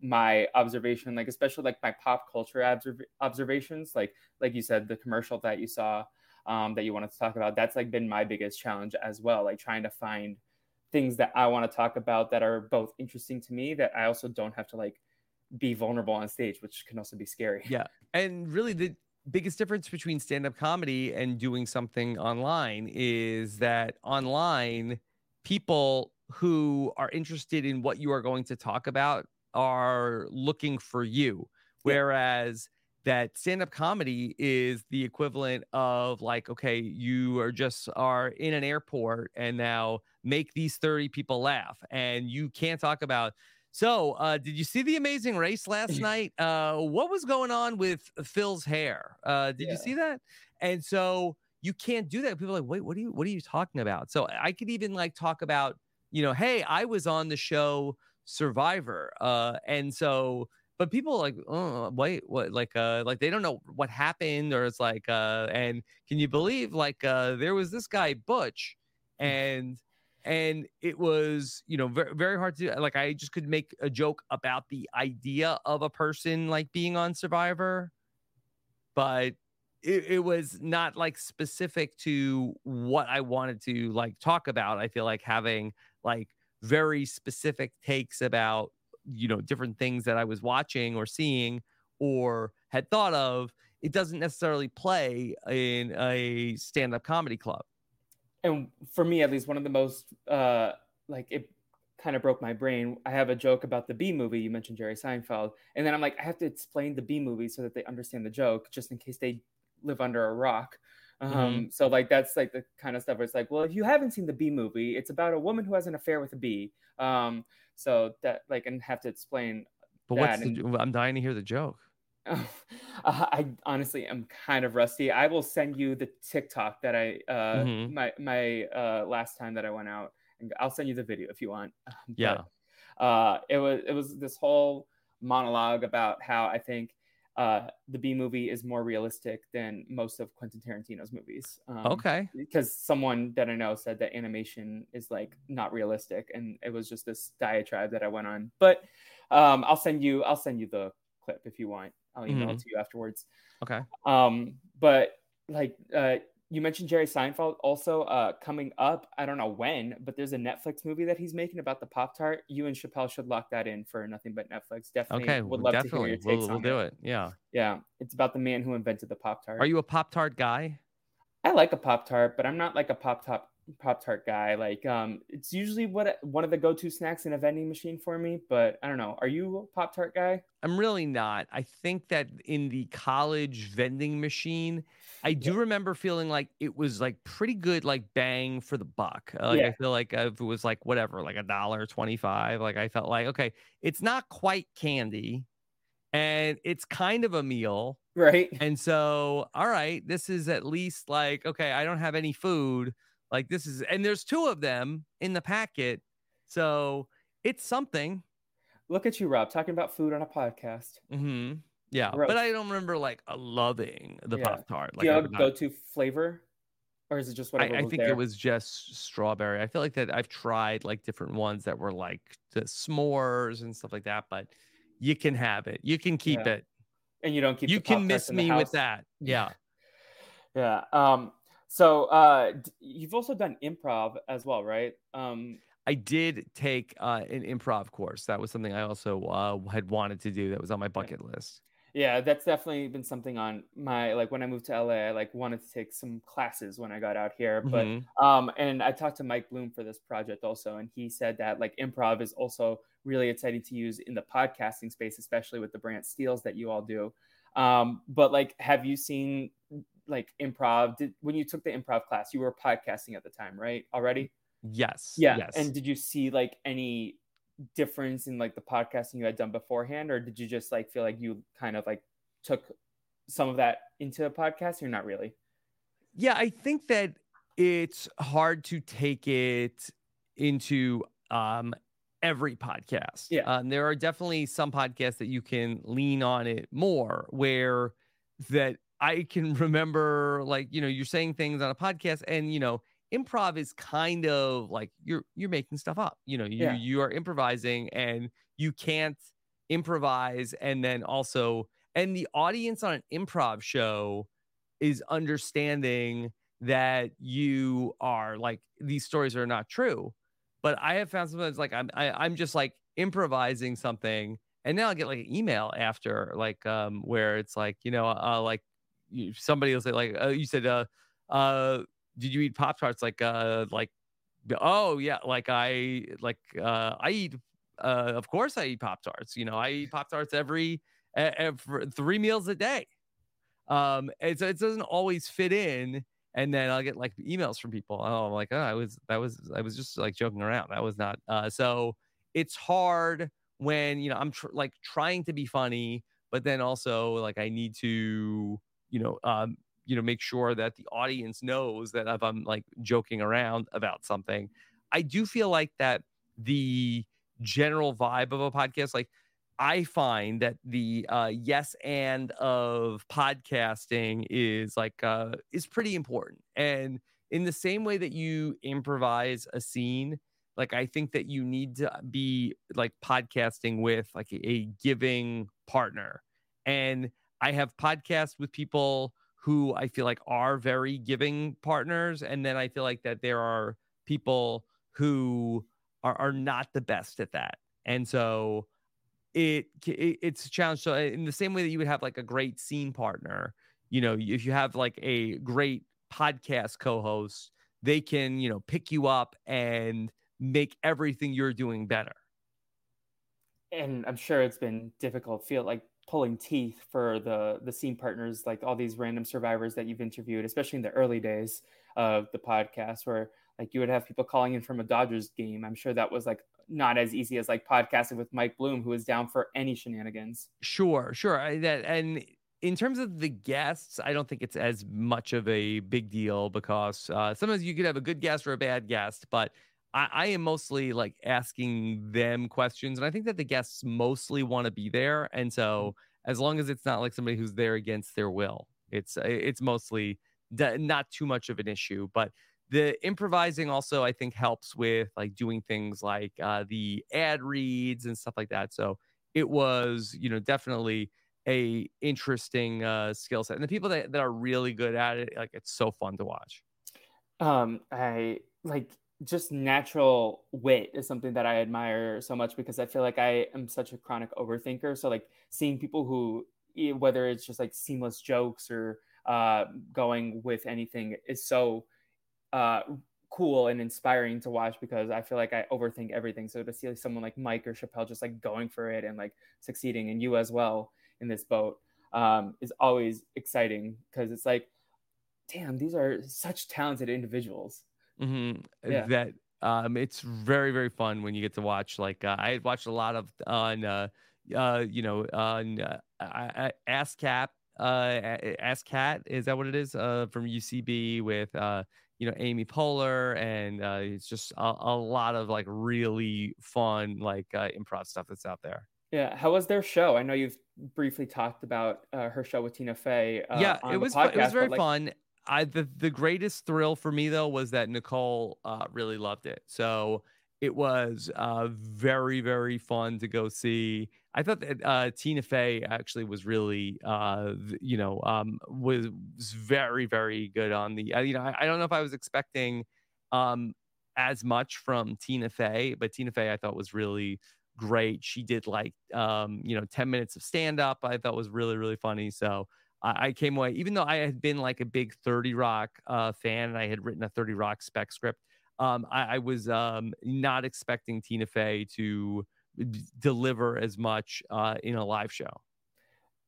my observation, like especially like my pop culture observ- observations, like like you said, the commercial that you saw um, that you wanted to talk about. That's like been my biggest challenge as well, like trying to find things that I want to talk about that are both interesting to me that I also don't have to like be vulnerable on stage, which can also be scary. Yeah. And really the biggest difference between stand-up comedy and doing something online is that online people who are interested in what you are going to talk about are looking for you. Whereas that stand-up comedy is the equivalent of like, okay, you are just are in an airport and now make these 30 people laugh. And you can't talk about so, uh, did you see the Amazing Race last night? Uh, what was going on with Phil's hair? Uh, did yeah. you see that? And so you can't do that. People are like, wait, what are you what are you talking about? So I could even like talk about, you know, hey, I was on the show Survivor, uh, and so but people like oh wait what like uh like they don't know what happened or it's like uh and can you believe like uh there was this guy butch hmm. and and it was you know very, very hard to like i just could make a joke about the idea of a person like being on survivor but it, it was not like specific to what i wanted to like talk about i feel like having like very specific takes about you know different things that i was watching or seeing or had thought of it doesn't necessarily play in a stand-up comedy club. And for me at least one of the most uh like it kind of broke my brain. I have a joke about the b movie you mentioned jerry seinfeld and then i'm like i have to explain the b movie so that they understand the joke just in case they live under a rock um mm-hmm. so like that's like the kind of stuff where it's like well if you haven't seen the b movie it's about a woman who has an affair with a bee um so that like and have to explain but what's the, and, i'm dying to hear the joke I honestly am kind of rusty. I will send you the TikTok that I uh mm-hmm. my my uh last time that I went out and I'll send you the video if you want. But, yeah. Uh it was it was this whole monologue about how I think uh the B movie is more realistic than most of Quentin Tarantino's movies. Um, okay. Because someone that I know said that animation is like not realistic and it was just this diatribe that I went on. But um I'll send you I'll send you the clip if you want. I'll email mm-hmm. it to you afterwards. Okay. Um, but like uh, you mentioned Jerry Seinfeld also uh, coming up. I don't know when, but there's a Netflix movie that he's making about the Pop Tart. You and Chappelle should lock that in for nothing but Netflix. Definitely. Okay. Would love definitely. to hear your takes we'll, we'll do it. Yeah. Yeah. It's about the man who invented the Pop Tart. Are you a Pop Tart guy? I like a Pop Tart, but I'm not like a Pop Tart Pop Tart guy. Like, um, it's usually what one of the go to snacks in a vending machine for me. But I don't know. Are you a Pop Tart guy? I'm really not. I think that in the college vending machine, I do yeah. remember feeling like it was like pretty good, like bang for the buck. Uh, like yeah. I feel like if it was like whatever, like a dollar twenty five, like I felt like okay, it's not quite candy, and it's kind of a meal, right? And so, all right, this is at least like okay, I don't have any food like this is, and there's two of them in the packet, so it's something. Look at you, Rob, talking about food on a podcast. Mm-hmm. Yeah, Gross. but I don't remember like loving the yeah. pop tart. Like, Do you have a go to flavor, or is it just whatever? I, I think there? it was just strawberry. I feel like that I've tried like different ones that were like the s'mores and stuff like that, but you can have it. You can keep yeah. it, and you don't keep. You can miss me with that. Yeah. Yeah. Um, so uh, you've also done improv as well, right? Um, I did take uh, an improv course. That was something I also uh, had wanted to do. That was on my bucket list. Yeah, that's definitely been something on my like when I moved to LA. I like wanted to take some classes when I got out here, but mm-hmm. um, and I talked to Mike Bloom for this project also, and he said that like improv is also really exciting to use in the podcasting space, especially with the BrantSteeles that you all do. Um, but like, have you seen like improv. Did when you took the improv class, you were podcasting at the time, right? Already? Yes. Yeah. Yes. And did you see like any difference in like the podcasting you had done beforehand, or did you just like feel like you kind of like took some of that into a podcast? Or not really. Yeah, I think that it's hard to take it into um every podcast. Yeah. Um, there are definitely some podcasts that you can lean on it more where that I can remember like, you know, you're saying things on a podcast and you know, improv is kind of like you're you're making stuff up. You know, you Yeah. you are improvising and you can't improvise and then also and the audience on an improv show is understanding that you are like these stories are not true. But I have found sometimes like I'm I, I'm just like improvising something and then I'll get like an email after like um where it's like you know uh like you, somebody will say like uh, you said uh uh did you eat pop tarts? Like uh like oh yeah like i like uh i eat uh of course i eat pop tarts. You know i eat pop tarts every every three meals a day. Um so it doesn't always fit in and then i'll get like emails from people oh I'm like oh i was that was i was just like joking around. That was not uh so it's hard when you know i'm tr- like trying to be funny but then also like i need to you know um you know make sure that the audience knows that if i'm like joking around about something i do feel like that the general vibe of a podcast like i find that the uh yes and of podcasting is like uh is pretty important. And in the same way that you improvise a scene like i think that you need to be like podcasting with like a, a giving partner. And i have podcasts with people who I feel like are very giving partners. And then I feel like that there are people who are, are not the best at that. And so it, it it's a challenge. So in the same way that you would have like a great scene partner, you know, if you have like a great podcast co-host, they can, you know, pick you up and make everything you're doing better. And I'm sure it's been difficult. Feel like pulling teeth for the the scene partners like all these random survivors that you've interviewed especially in the early days of the podcast where like you would have people calling in from a dodgers game i'm sure that was like not as easy as like podcasting with mike bloom who is down for any shenanigans Sure, sure. I, that and in terms of the guests, I don't think it's as much of a big deal because uh, sometimes you could have a good guest or a bad guest, but I, I am mostly like asking them questions, and I think that the guests mostly want to be there, and so as long as it's not like somebody who's there against their will, it's it's mostly d- not too much of an issue, but. The improvising also, I think, helps with like doing things like uh, the ad reads and stuff like that. So it was you know definitely a interesting uh skill set and the people that, that are really good at it like it's so fun to watch um i like just natural wit is something that i admire so much because i feel like i am such a chronic overthinker so like seeing people who whether it's just like seamless jokes or uh going with anything is so uh cool and inspiring to watch because I feel like I overthink everything. So to see like someone like Mike or Chappelle just like going for it and like succeeding, and you as well in this boat, um, is always exciting because it's like, damn, these are such talented individuals. Mm-hmm. Yeah. that um it's very very fun when you get to watch like uh, i had watched a lot of on uh uh you know on uh, I, I, ASCAP uh ASCAT is that what it is uh from UCB with uh you know Amy Poehler and uh it's just a, a lot of like really fun like uh, improv stuff that's out there Yeah, how was their show? I know you've briefly talked about uh, her show with Tina Fey. Uh, yeah, it was fu- it was very like, fun. I the the greatest thrill for me though was that Nicole uh, really loved it. So it was uh, very very fun to go see. I thought that uh, Tina Fey actually was really uh, you know um, was, was very very good on the. You know I, I don't know if I was expecting um, as much from Tina Fey, but Tina Fey I thought was really great. She did like um, you know 10 minutes of stand up. I thought was really really funny. So I, I came away, even though I had been like a big 30 Rock uh, fan and I had written a 30 Rock spec script, um, I, I was um, not expecting Tina Fey to d- deliver as much uh, in a live show.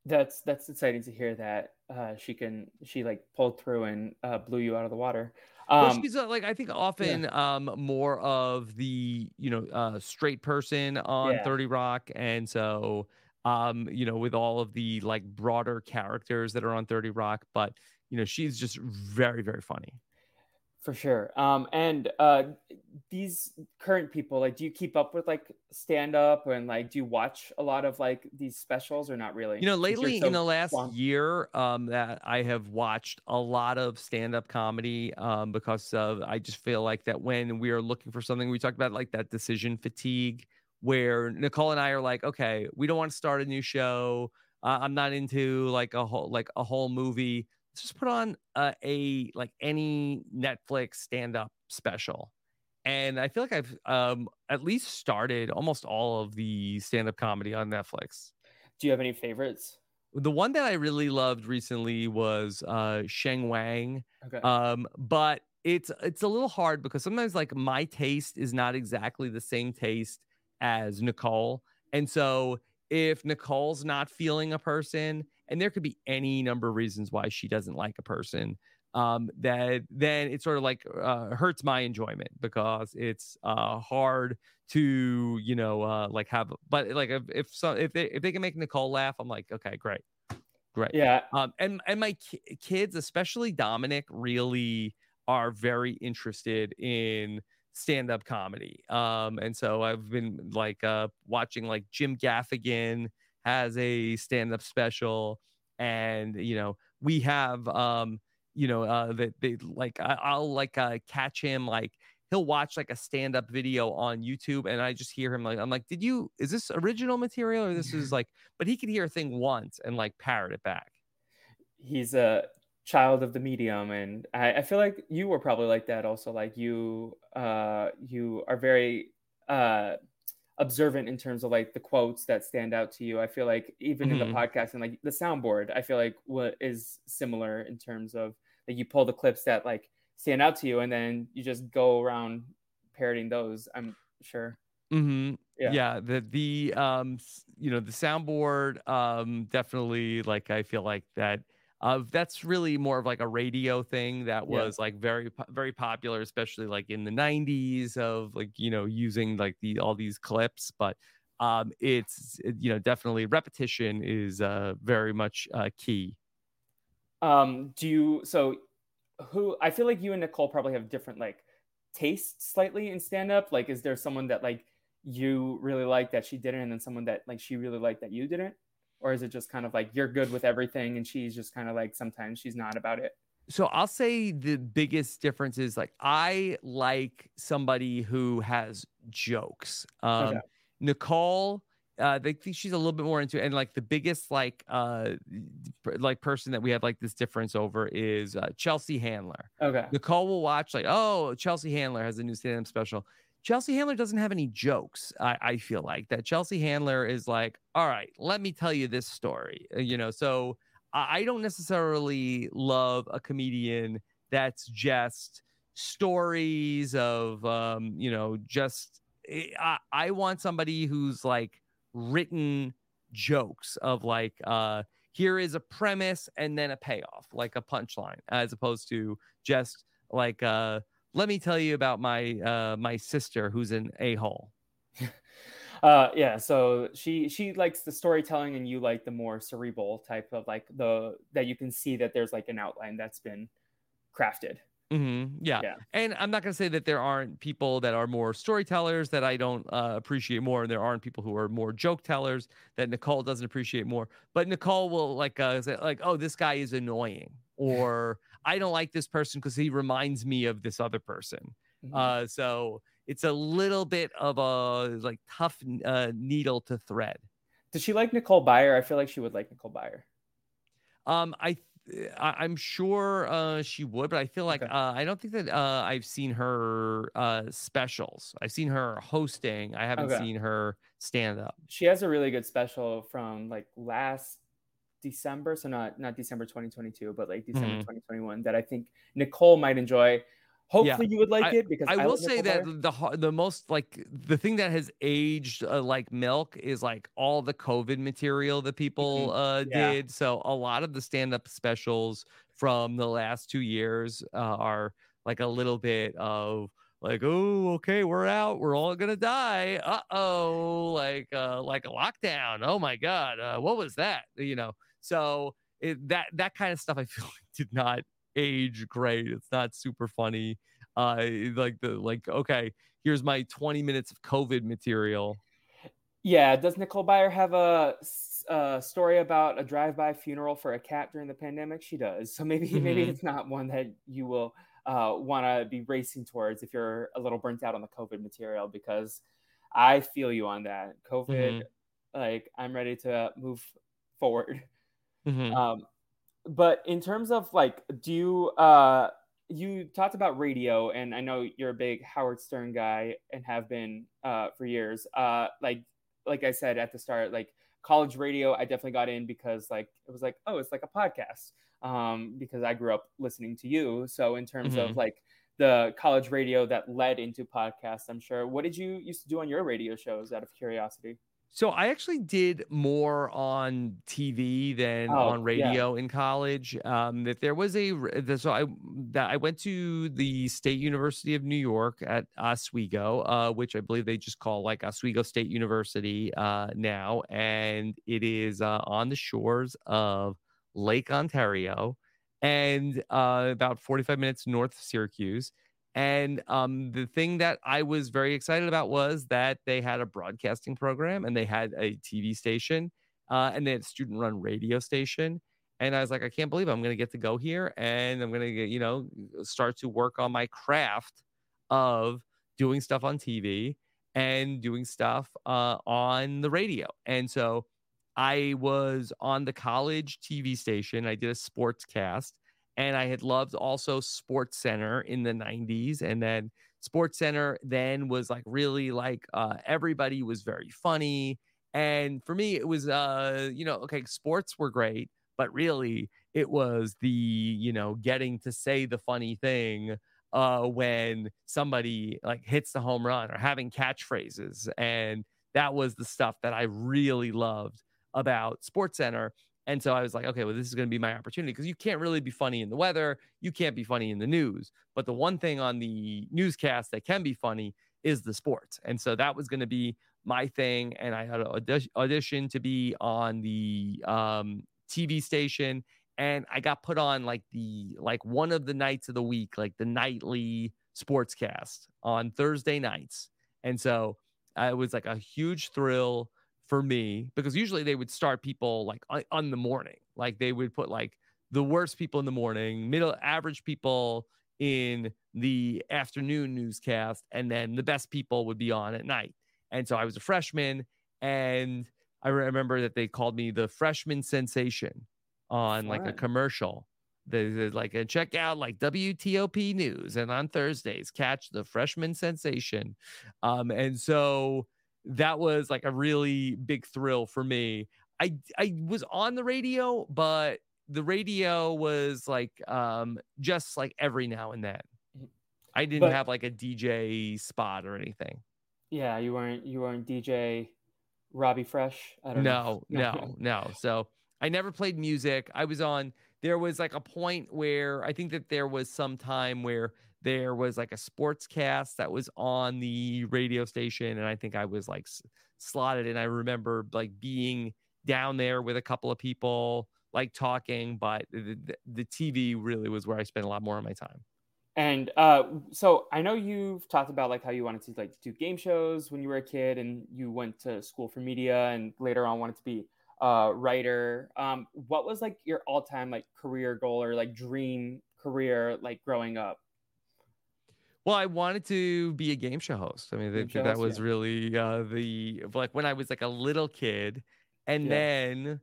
that's that's exciting to hear that uh, she can she like pulled through and uh, blew you out of the water. well, Um, she's uh, like I think often um more of the you know uh straight person on Yeah. 30 Rock and so um you know with all of the like broader characters that are on 30 Rock but you know she's just very very funny. For sure. Um, and uh, these current people, like, do you keep up with like stand up and like, do you watch a lot of like these specials or not really? You know, lately so in the last year, um, that I have watched a lot of stand-up comedy, um, because of I just feel like that when we are looking for something, we talked about like that decision fatigue, where Nicole and I are like, okay, we don't want to start a new show. Uh, I'm not into like a whole like a whole movie. Let's just put on uh, a like any Netflix stand-up special. And I feel like I've um, at least started almost all of the stand-up comedy on Netflix. Do you have any favorites? The one that I really loved recently was uh Sheng Wang. Okay. Um, but it's it's a little hard because sometimes like my taste is not exactly the same taste as Nicole. And so if Nicole's not feeling a person, and there could be any number of reasons why she doesn't like a person, um, that then it sort of like uh, hurts my enjoyment because it's uh hard to you know uh like have but like if if so if they if they can make Nicole laugh, I'm like okay great great yeah. um and and my ki- kids especially Dominic really are very interested in stand-up comedy um and so I've been like uh watching like Jim Gaffigan has a stand-up special and you know we have um you know uh that they like I, I'll like uh catch him like he'll watch like a stand-up video on YouTube and I just hear him like I'm like did you is this original material or this is like but he could hear a thing once and like parrot it back. He's a child of the medium, and I, I feel like you were probably like that also. Like you, uh, you are very uh observant in terms of like the quotes that stand out to you. I feel like even in Mhm. the podcast and like the soundboard, I feel like what is similar in terms of like you pull the clips that like stand out to you, and then you just go around parroting those. I'm sure. hmm Yeah. Yeah. The the um you know the soundboard um definitely like I feel like that uh that's really more of like a radio thing that Yeah. was like very very popular especially like in the 90s of like you know using like the all these clips but um it's you know definitely repetition is uh very much uh key Um, do you so who I feel like you and Nicole probably have different like tastes slightly in stand up. Like, is there someone that like you really like that she didn't, and then someone that like she really liked that you didn't? Or is it just kind of like you're good with everything and she's just kind of like sometimes she's not about it? So I'll say the biggest difference is like I like somebody who has jokes. Um Okay. Nicole, uh, they think she's a little bit more into and like the biggest like uh like person that we have like this difference over is uh, Chelsea Handler. Okay. Nicole will watch like, oh, Chelsea Handler has a new stand-up special. Chelsea Handler doesn't have any jokes. I, I feel like that Chelsea Handler is like, all right, let me tell you this story. Uh, You know, so I I don't necessarily love a comedian that's just stories of, um, you know, just eh, I, I want somebody who's like written jokes of like, uh, here is a premise and then a payoff, like a punchline, as opposed to just like, uh, let me tell you about my uh, my sister who's an a hole. Uh yeah, so she she likes the storytelling and you like the more cerebral type of like the that you can see that there's like an outline that's been crafted. hmm Yeah. Yeah. and I'm not going to say that there aren't people that are more storytellers that I don't uh, appreciate more, and there aren't people who are more joke tellers that Nicole doesn't appreciate more. But Nicole will like uh, say like, "Oh, this guy is annoying," or "I don't like this person because he reminds me of this other person." Mhm. Uh, so it's a little bit of a like tough uh, needle to thread. Does she like Nicole Byer? I feel like she would like Nicole Byer. Um, I, I I'm sure uh she would, but I feel like Okay. uh I don't think that uh I've seen her uh specials. I've seen her hosting. I haven't Okay. seen her stand up. she has a really good special from like last December, so not not December 2022, but like December Mhm. 2021 that I think Nicole might enjoy. Hopefully, yeah. you would like I, it because I, I will say that the the most like the thing that has aged uh, like milk is like all the COVID material that people mm-hmm. uh, yeah. did. So a lot of the stand up specials from the last two years uh, are like a little bit of like oh okay we're out we're all gonna die uh-oh like uh like a lockdown oh my god uh, what was that you know so it, that that kind of stuff i feel like did not age great it's not super funny uh like the like okay here's my 20 minutes of covid material yeah does nicole byer have a, a story about a drive-by funeral for a cat during the pandemic she does so maybe mm-hmm. maybe it's not one that you will uh, want to be racing towards if you're a little burnt out on the COVID material because I feel you on that. COVID, mm-hmm. like I'm ready to move forward. Mm-hmm. Um, but in terms of like, do you uh, you talked about radio, and I know you're a big Howard Stern guy and have been uh, for years. Uh, like like I said at the start, like college radio, I definitely got in because like it was like, oh, it's like a podcast um, because I grew up listening to you. So in terms mm-hmm. of like the college radio that led into podcasts, I'm sure. What did you used to do on your radio shows out of curiosity? So I actually did more on TV than oh, on radio yeah. in college. Um, that there was a so I that I went to the State University of New York at Oswego, uh, which I believe they just call like Oswego State University uh, now, and it is uh, on the shores of Lake Ontario, and uh, about 45 minutes north of Syracuse. And um, the thing that I was very excited about was that they had a broadcasting program and they had a TV station uh, and they had a student run radio station. And I was like, I can't believe I'm going to get to go here and I'm going to you know, start to work on my craft of doing stuff on TV and doing stuff uh, on the radio. And so I was on the college TV station. I did a sports cast and I had loved also Sports Center in the 90s. And then Sports Center then was like really like uh, everybody was very funny. And for me, it was, uh, you know, okay, sports were great, but really it was the, you know, getting to say the funny thing uh, when somebody like hits the home run or having catchphrases. And that was the stuff that I really loved about Sports Center. And so I was like, okay, well, this is going to be my opportunity because you can't really be funny in the weather. You can't be funny in the news. But the one thing on the newscast that can be funny is the sports. And so that was going to be my thing. And I had an audition to be on the um, TV station. And I got put on like the, like one of the nights of the week, like the nightly sportscast on Thursday nights. And so it was like a huge thrill for me because usually they would start people like on, the morning. Like they would put like the worst people in the morning, middle average people in the afternoon newscast, and then the best people would be on at night. And so I was a freshman, and I remember that they called me the freshman sensation on Fun. like a commercial. There's like a check out like WTOP news, and on Thursdays catch the freshman sensation. Um, and so that was like a really big thrill for me. I I was on the radio, but the radio was like um just like every now and then. Mm-hmm. I didn't but, have like a DJ spot or anything. Yeah, you weren't you weren't DJ Robbie Fresh. I don't no, know. no, no. So I never played music. I was on there was like a point where I think that there was some time where there was like a sports cast that was on the radio station and i think i was like s- slotted and i remember like being down there with a couple of people like talking but the, the, tv really was where i spent a lot more of my time. And uh, so i know you've talked about like how you wanted to like do game shows when you were a kid and you went to school for media and later on wanted to be a writer. Um, what was like your all-time like career goal or like dream career like growing up well, I wanted to be a game show host. I mean, that, that host, was yeah. really uh, the like when I was like a little kid, and yeah. then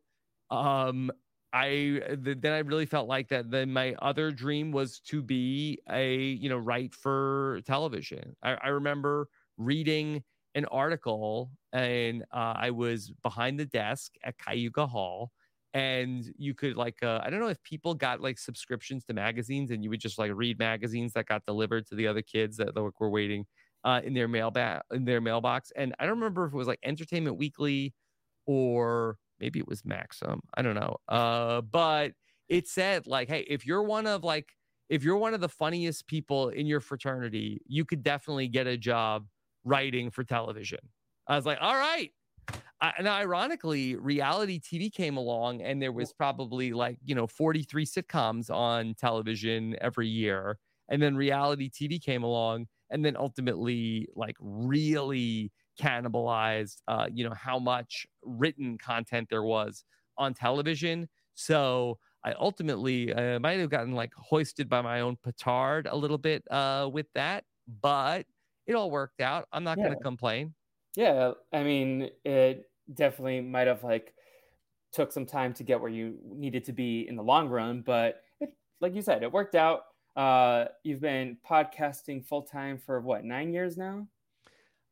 um I then I really felt like that. Then my other dream was to be a you know write for television. I, I remember reading an article, and uh, I was behind the desk at Cayuga Hall, and you could like uh, I don't know if people got like subscriptions to magazines and you would just like read magazines that got delivered to the other kids that were waiting uh, in their mail ba- in their mailbox. And I don't remember if it was like Entertainment Weekly or maybe it was Maxim. I don't know. Uh, but it said like, hey, if you're one of like if you're one of the funniest people in your fraternity, you could definitely get a job writing for television. I was like, all right, uh, and ironically, reality TV came along, and there was probably like you know 43 sitcoms on television every year, and then reality TV came along, and then ultimately like really cannibalized, uh, you know, how much written content there was on television. So I ultimately uh, might have gotten like hoisted by my own petard a little bit uh, with that, but it all worked out. I'm not yeah. going to complain. Yeah, I mean, it definitely might have like took some time to get where you needed to be in the long run, but it, like you said, it worked out. Uh, you've been podcasting full time for what nine years now?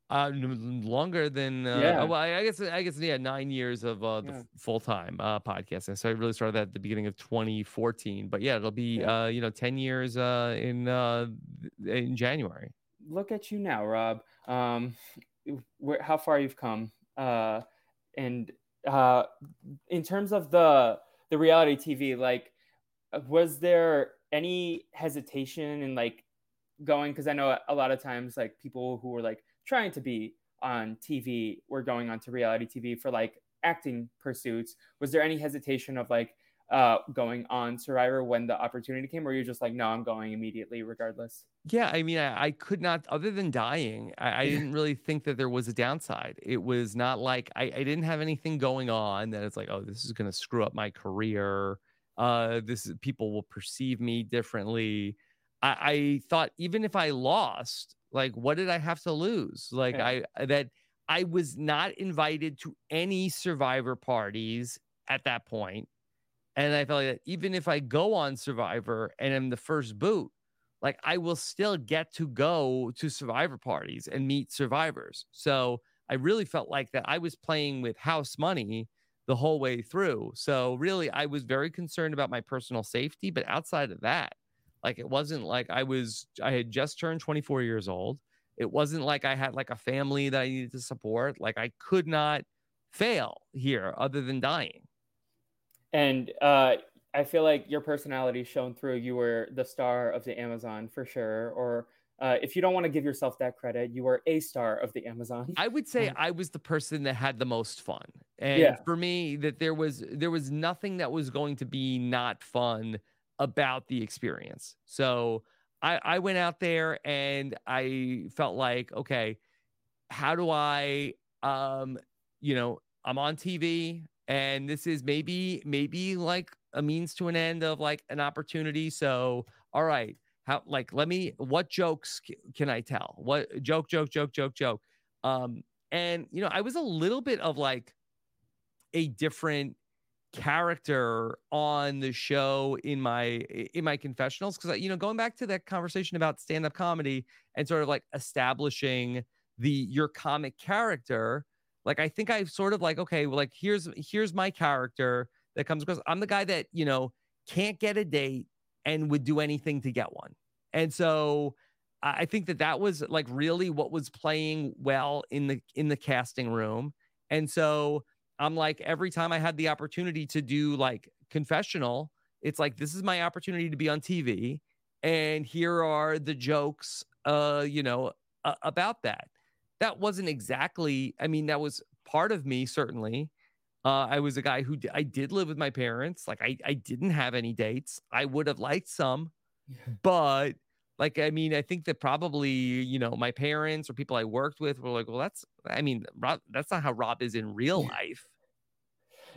Uh, longer than uh, yeah. Well, I guess I guess yeah, nine years of uh, the yeah. full time uh, podcasting. So I really started that at the beginning of 2014. But yeah, it'll be yeah. uh, you know 10 years uh, in uh, in January. Look at you now, Rob. Um, where, how far you've come. Uh, and uh, in terms of the the reality TV, like, was there any hesitation in like going? Because I know a lot of times, like people who were like trying to be on TV were going on to reality TV for like acting pursuits. Was there any hesitation of like uh, going on Survivor when the opportunity came, or you're just like, no, I'm going immediately, regardless? Yeah, I mean, I, I could not, other than dying, I, I, didn't really think that there was a downside. It was not like I, I didn't have anything going on that it's like, oh, this is going to screw up my career. Uh, this is, people will perceive me differently. I, I thought even if I lost, like, what did I have to lose? Like, yeah. I that I was not invited to any Survivor parties at that point and I felt like that even if I go on Survivor and I'm the first boot, like I will still get to go to Survivor parties and meet survivors. So I really felt like that I was playing with house money the whole way through. So really, I was very concerned about my personal safety. But outside of that, like it wasn't like I was, I had just turned 24 years old. It wasn't like I had like a family that I needed to support. Like I could not fail here other than dying and uh, I feel like your personality shone through. You were the star of the Amazon for sure, or uh, if you don't want to give yourself that credit, you were a star of the Amazon. I would say I was the person that had the most fun, and yeah. for me, that there was there was nothing that was going to be not fun about the experience. So I, I went out there and I felt like, okay, how do I, um, you know, I'm on TV and this is maybe maybe like a means to an end of like an opportunity. So all right how like let me what jokes can i tell? What joke joke joke joke joke. Um and you know i was a little bit of like a different character on the show in my in my confessionals. Because you know going back to that conversation about stand-up comedy and sort of like establishing the your comic character like I think I've sort of like, okay, well, like here's here's my character that comes across. I'm the guy that, you know, can't get a date and would do anything to get one. And so I think that that was like really what was playing well in the in the casting room. And so I'm like every time I had the opportunity to do like confessional, it's like this is my opportunity to be on TV and here are the jokes uh you know uh, about that that wasn't exactly, I mean, that was part of me, certainly. Uh, I was a guy who d- I did live with my parents. Like, I, I didn't have any dates. I would have liked some, but like, I mean, I think that probably, you know, my parents or people I worked with were like, well, that's, I mean, Rob, that's not how Rob is in real life.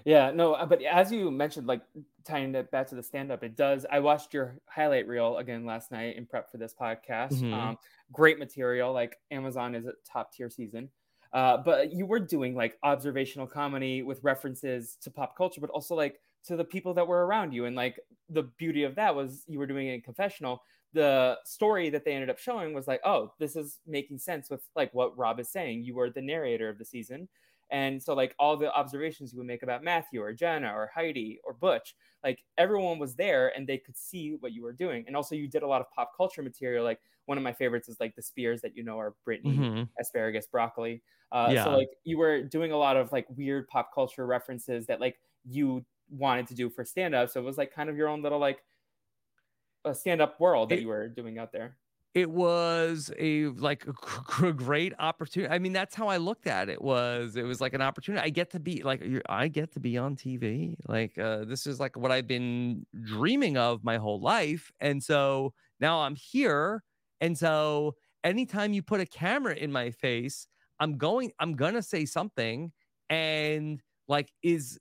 Yeah, no, uh, but as you mentioned, like tying it back to the stand up, it does. I watched your highlight reel again last night in prep for this podcast. Mm-hmm. Um, great material. Like Amazon is a top tier season. Uh, but you were doing like observational comedy with references to pop culture, but also like to the people that were around you. And like the beauty of that was you were doing it in confessional. The story that they ended up showing was like, oh, this is making sense with like what Rob is saying. You were the narrator of the season And so like all the observations you would make about Matthew or Jenna or Heidi or Butch, like everyone was there and they could see what you were doing. And also you did a lot of pop culture material. Like one of my favorites is like the spears that you know are Britney, mm-hmm. asparagus, broccoli. Uh, yeah. So like you were doing a lot of like weird pop culture references that like you wanted to do for stand up. So it was like kind of your own little like a stand up world that it, you were doing out there it was a like a great opportunity. I mean, that's how I looked at it. Was it was like an opportunity? I get to be like I get to be on TV. Like uh, this is like what I've been dreaming of my whole life, and so now I'm here. And so anytime you put a camera in my face, I'm going. I'm gonna say something, and like is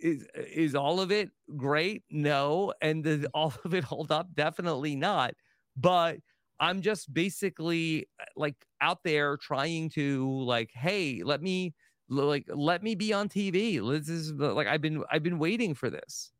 is is all of it great? No, and does all of it hold up? Definitely not. But I'm just basically uh, like out there trying to like, hey, let me like let me be on TV. This is like I've been I've been waiting for this.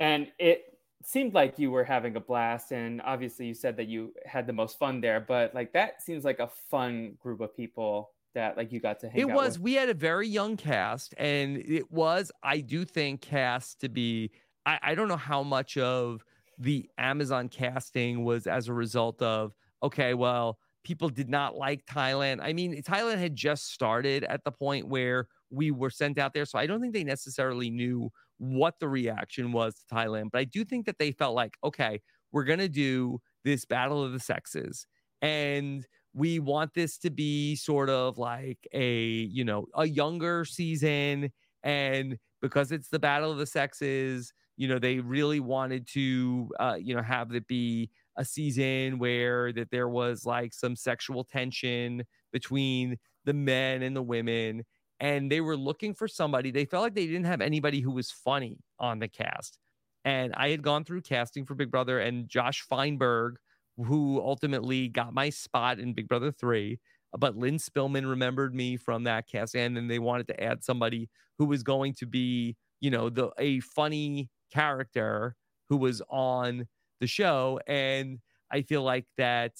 And it seemed like you were having a blast and obviously you said that you had the most fun there, but like that seems like a fun group of people that like you got to hang it was with. we had a very young cast and it was i do think cast to be I, I don't know how much of the Amazon casting was as a result of, okay, well, people did not like Thailand. I mean, Thailand had just started at the point where we were sent out there. So I don't think they necessarily knew what the reaction was to Thailand. But I do think that they felt like, okay, we're going to do this battle of the sexes. And we want this to be sort of like a, you know, a younger season. And because it's the battle of the sexes, you know they really wanted to uh, you know have it be a season where that there was like some sexual tension between the men and the women and they were looking for somebody. They felt like they didn't have anybody who was funny on the cast. And i had gone through casting for big brother and josh feinberg who ultimately got my spot in big brother 3 but lynne spillman remembered me from that cast and then they wanted to add somebody who was going to be you know the a funny character who was on the show and i feel like that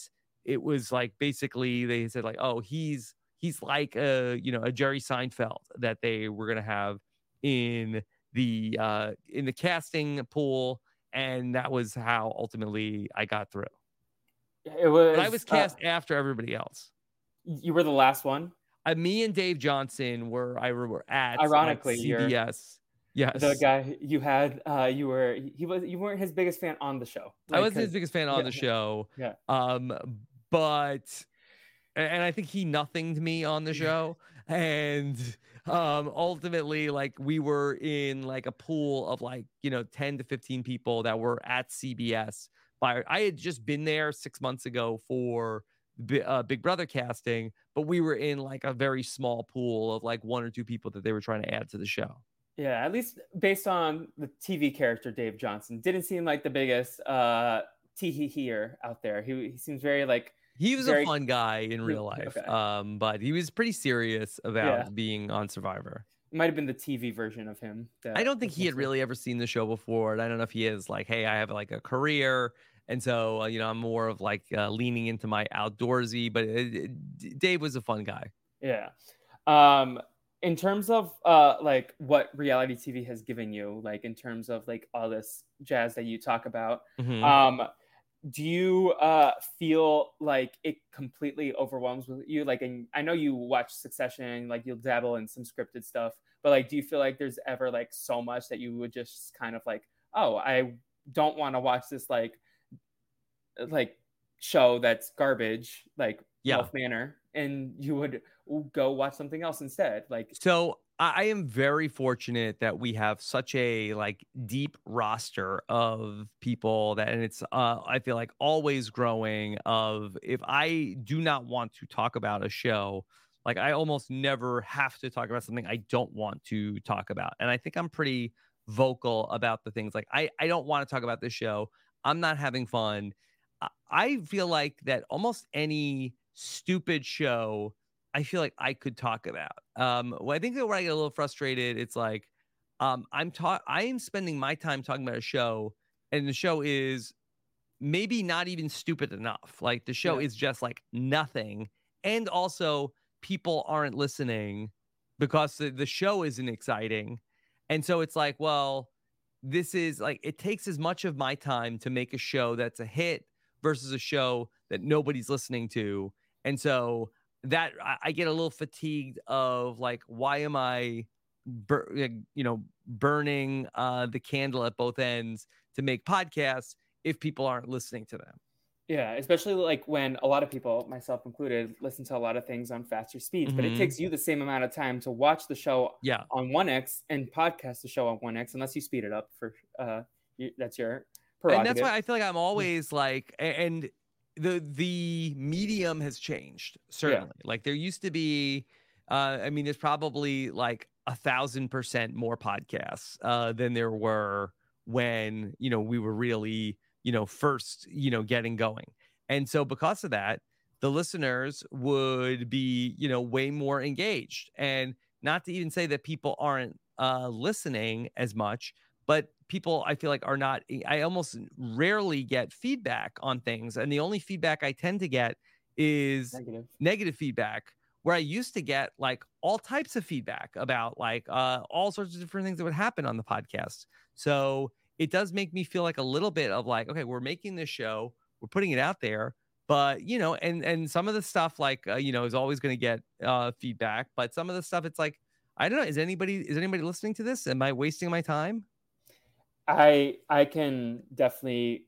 it was like basically they said like oh he's he's like a you know a jerry seinfeld that they were going to have in the uh in the casting pool and that was how ultimately i got through. It was but i was uh, cast uh, after everybody else. you were the last one? Uh, me and dave johnson were i were at ironically like, cbs Yes. The guy you had, uh, you were he was you weren't his biggest fan on the show. Like, I wasn't his biggest fan on yeah, the show. Yeah. Um, but and I think he nothinged me on the show. and um ultimately like we were in like a pool of like you know 10 to 15 people that were at cbs by i had just been there six months ago for uh, big brother casting but we were in like a very small pool of like one or two people that they were trying to add to the show yeah, at least based on the TV character Dave Johnson, didn't seem like the biggest uh tee hee here out there. He, he seems very like he was very... a fun guy in real life, okay. um, but he was pretty serious about yeah. being on Survivor. It might have been the TV version of him. I don't think he had really ever seen the show before, and I don't know if he is like, hey, I have like a career, and so uh, you know I'm more of like uh, leaning into my outdoorsy. But it, it, Dave was a fun guy. Yeah. Um, in terms of uh like what reality tv has given you like in terms of like all this jazz that you talk about mm-hmm. um do you uh feel like it completely overwhelms with you like and i know you watch succession like you'll dabble in some scripted stuff but like do you feel like there's ever like so much that you would just kind of like oh i don't want to watch this like like show that's garbage like yeah. Wolf Manor and you would go watch something else instead. Like so I am very fortunate that we have such a like deep roster of people that and it's uh I feel like always growing of if I do not want to talk about a show like I almost never have to talk about something I don't want to talk about. And I think I'm pretty vocal about the things like I I don't want to talk about this show. I'm not having fun. I feel like that almost any stupid show I feel like I could talk about. Um, well, I think that where I get a little frustrated, it's like um, I'm talk I am spending my time talking about a show, and the show is maybe not even stupid enough. Like the show yeah. is just like nothing, and also people aren't listening because the, the show isn't exciting. And so it's like, well, this is like it takes as much of my time to make a show that's a hit versus a show that nobody's listening to. And so that I, I get a little fatigued of like, why am I, bur- you know, burning uh, the candle at both ends to make podcasts if people aren't listening to them? Yeah, especially like when a lot of people, myself included, listen to a lot of things on faster speeds, mm-hmm. but it mm-hmm. takes you the same amount of time to watch the show yeah. on 1x and podcast the show on 1x unless you speed it up for uh you, that's your and that's why I feel like I'm always like and the the medium has changed certainly. Yeah. Like there used to be uh I mean there's probably like a thousand percent more podcasts uh than there were when you know we were really you know, first, you know, getting going. And so because of that, the listeners would be, you know, way more engaged. And not to even say that people aren't uh, listening as much, but people I feel like are not, I almost rarely get feedback on things. And the only feedback I tend to get is negative, negative feedback where I used to get like all types of feedback about like uh, all sorts of different things that would happen on the podcast. So it does make me feel like a little bit of like, okay, we're making this show, we're putting it out there, but you know, and and some of the stuff like uh, you know is always going to get uh, feedback, but some of the stuff it's like, I don't know, is anybody is anybody listening to this? Am I wasting my time? I I can definitely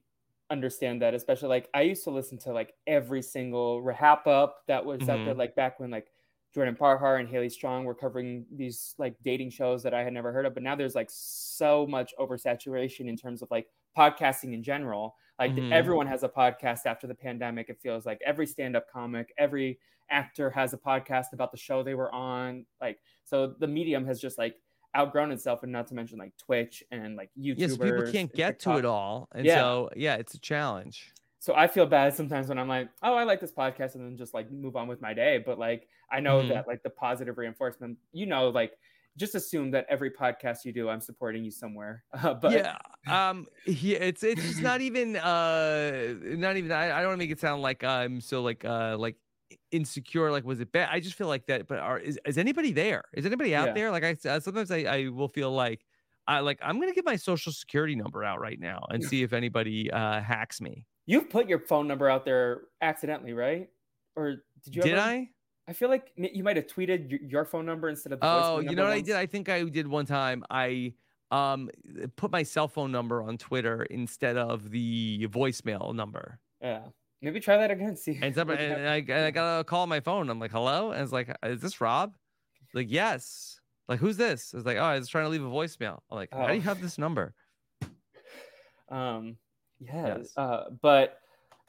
understand that, especially like I used to listen to like every single RHAP-Up that was mm-hmm. out there, like back when like Jordan Parhar and Haley Strong were covering these like dating shows that I had never heard of. But now there's like so much oversaturation in terms of like podcasting in general. Like mm-hmm. everyone has a podcast after the pandemic. It feels like every stand-up comic, every actor has a podcast about the show they were on. Like so, the medium has just like outgrown itself, and not to mention like Twitch and like YouTube. Yes, people can't get to it all, and yeah. so yeah, it's a challenge so I feel bad sometimes when I'm like, oh, I like this podcast, and then just like move on with my day. But like, I know mm-hmm. that like the positive reinforcement, you know, like just assume that every podcast you do, I'm supporting you somewhere. Uh, but yeah, um, yeah, it's it's just not even uh, not even. I, I don't want to make it sound like I'm so like uh like insecure. Like, was it bad? I just feel like that. But are is is anybody there? Is anybody out yeah. there? Like I uh, sometimes I I will feel like. I like I'm gonna get my social security number out right now and see if anybody uh, hacks me. You've put your phone number out there accidentally, right? Or did you? Did ever... I? I feel like you might have tweeted your phone number instead of. The oh, you know what once. I did? I think I did one time. I um put my cell phone number on Twitter instead of the voicemail number. Yeah. Maybe try that again. See. And, somebody, and I, I got a call on my phone. I'm like, hello? And it's like, is this Rob? Like, yes. Like, who's this? It's like, oh, I was trying to leave a voicemail. I'm like, oh. how do you oh. have this number? Um, Yes. yes. Uh, but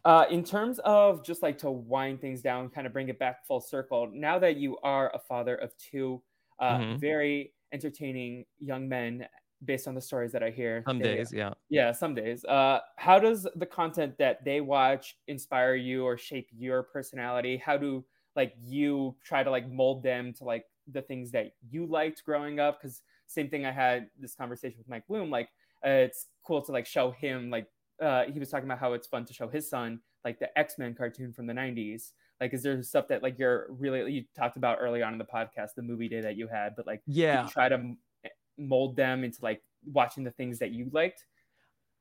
uh, in terms of just like to wind things down, kind of bring it back full circle, now that you are a father of two uh, mm-hmm. very entertaining young men based on the stories that I hear. Some they, days, yeah. Yeah, some days. Uh, how does the content that they watch inspire you or shape your personality? How do like you try to like mold them to like the things that you liked growing up? Because same thing, I had this conversation with Mike Bloom. Like, uh, it's cool to like show him like uh, he was talking about how it's fun to show his son like the X-Men cartoon from the 90s. Like, is there stuff that like you're really you talked about early on in the podcast, the movie day that you had, but like, yeah, try to mold them into like watching the things that you liked.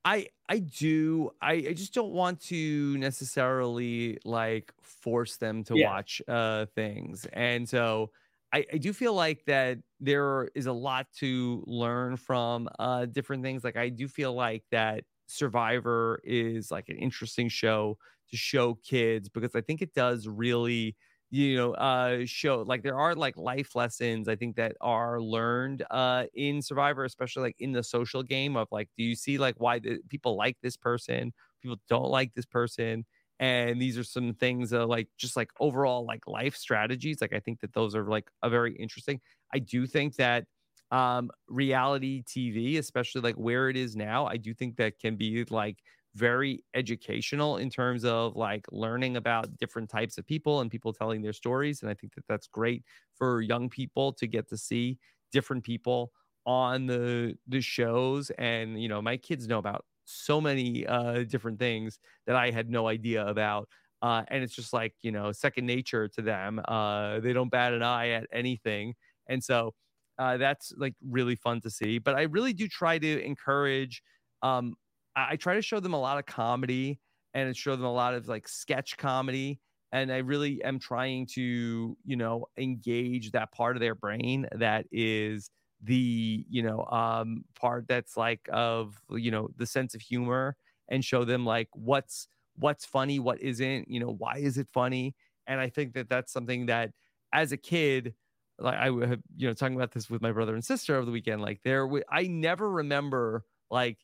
I I do. I, I just don't want to necessarily like force them to yeah. watch uh things. And so I, I do feel like that there is a lot to learn from uh different things. Like I do feel like that Survivor is like an interesting show to show kids because I think it does really you know uh show like there are like life lessons i think that are learned uh in survivor especially like in the social game of like do you see like why the, people like this person people don't like this person and these are some things that like just like overall like life strategies like i think that those are like a very interesting i do think that um, reality TV, especially like where it is now, I do think that can be like very educational in terms of like learning about different types of people and people telling their stories. And I think that that's great for young people to get to see different people on the the shows. And you know, my kids know about so many uh, different things that I had no idea about. Uh, and it's just like you know second nature to them. Uh, they don't bat an eye at anything, And so uh, that's like really fun to see. But I really do try to encourage. Um, I, try to show them a lot of comedy and show them a lot of like sketch comedy. And I really am trying to, you know, engage that part of their brain that is the, you know, um, part that's like of, you know, the sense of humor and show them like what's what's funny, what isn't, you know, why is it funny? And I think that that's something that as a kid, like I have, you know, talking about this with my brother and sister over the weekend, like there, I never remember like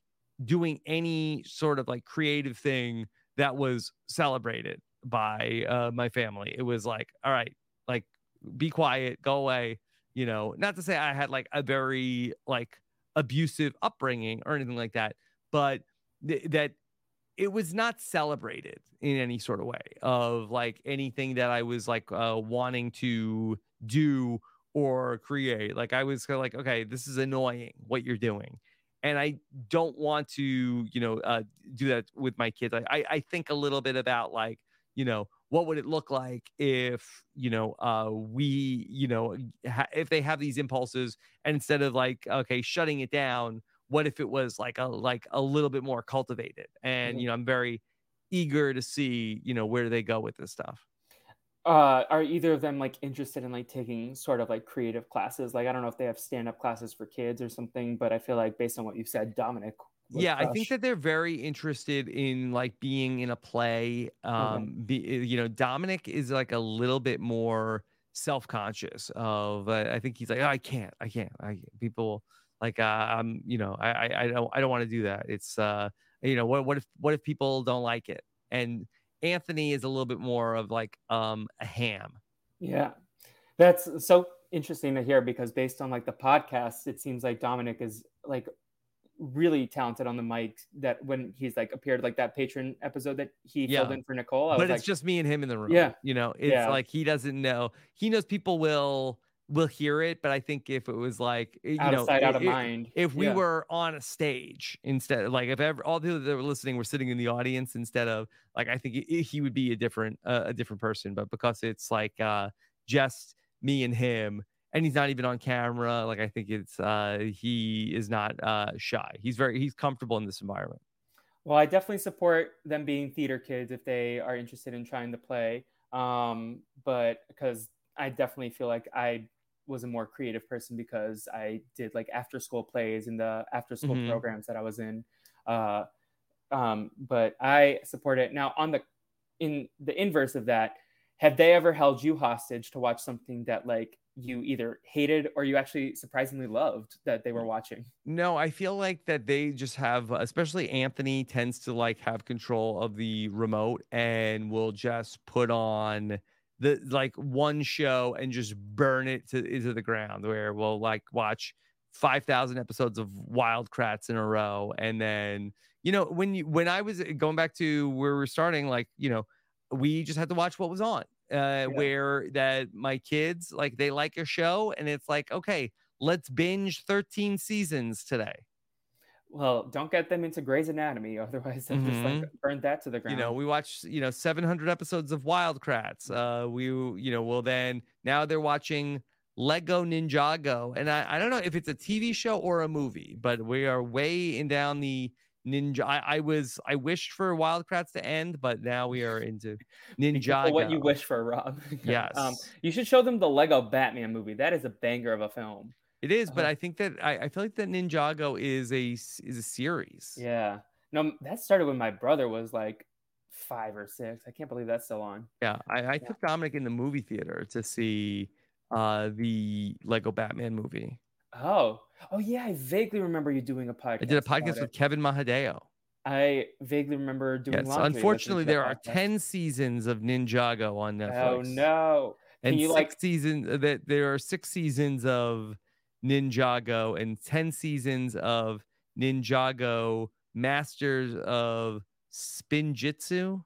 doing any sort of like creative thing that was celebrated by uh, my family. It was like, all right, like be quiet, go away. You know, not to say I had like a very like abusive upbringing or anything like that, but th- that it was not celebrated in any sort of way of like anything that I was like uh, wanting to do or create. Like I was kind of like, okay, this is annoying what you're doing. And I don't want to, you know, uh, do that with my kids. I, I, I think a little bit about like, you know, what would it look like if, you know, uh, we, you know, ha- if they have these impulses and instead of like, okay, shutting it down, what if it was like a like a little bit more cultivated? And you know i'm very eager to see you know where they go with this stuff uh are either of them like interested in like taking sort of like creative classes like i don't know if they have stand-up classes for kids or something but i feel like based on what you said dominic yeah i think that they're very interested in like being in a play um okay. be, you know dominic is like a little bit more self-conscious of uh, i think he's like oh, i can't i can't i people like uh, I'm, you know, I, I, I don't, I don't want to do that. It's, uh, you know, what, what if, what if people don't like it? And Anthony is a little bit more of like um a ham. Yeah, that's so interesting to hear because based on like the podcast, it seems like Dominic is like really talented on the mic that when he's like appeared like that Patreon episode that he yeah. filled in for Nicole. I but it's like, just me and him in the room. Yeah. You know, it's yeah. like he doesn't know. He knows people will will hear it, but I think if it was like you out know, of sight, it, out of mind. If we yeah. were on a stage instead, like if ever, all the people that were listening were sitting in the audience instead of like, I think it, he would be a different uh, a different person. But because it's like uh, just me and him, and he's not even on camera, like I think it's uh, he is not uh, shy. He's very he's comfortable in this environment. Well, I definitely support them being theater kids if they are interested in trying to play. Um, but because I definitely feel like I was a more creative person because I did like after school plays in the after school mm-hmm. programs that I was in. Uh, um, but I support it now on the in the inverse of that. Have they ever held you hostage to watch something that like you either hated or you actually surprisingly loved that they were watching? No, I feel like that they just have, especially Anthony tends to like have control of the remote and will just put on the like one show and just burn it to into the ground where we'll like watch 5000 episodes of wild kratts in a row and then you know when you when i was uh, going back to where we're starting like you know we just had to watch what was on uh yeah. where that my kids like they like a show and it's like okay let's binge 13 seasons today well, don't get them into Grey's Anatomy, otherwise they'll mm-hmm. just like mm-hmm. burn that to the ground. You know, we watched you know 700 episodes of Wild Kratts. Uh, we you know, well then now they're watching Lego Ninjago, and I I don't know if it's a TV show or a movie, but we are way in down the ninja. I, I was I wished for Wild Kratts to end, but now we are into Ninjago. what you wish for, Rob? yes. Um, you should show them the Lego Batman movie. That is a banger of a film. It is, but uh-huh. I think that I, I feel like that Ninjago is a is a series. Yeah. No, that started when my brother was like five or six. I can't believe that's still on. Yeah, I, I yeah. took Dominic in the movie theater to see uh the Lego Batman movie. Oh, oh yeah, I vaguely remember you doing a podcast. I did a podcast with Kevin Mahadeo. I vaguely remember doing. Yes, unfortunately, there are ten seasons of Ninjago on oh, Netflix. Oh no! Can and you six like seasons uh, that there are six seasons of Ninjago and 10 seasons of Ninjago Masters of Spinjitzu.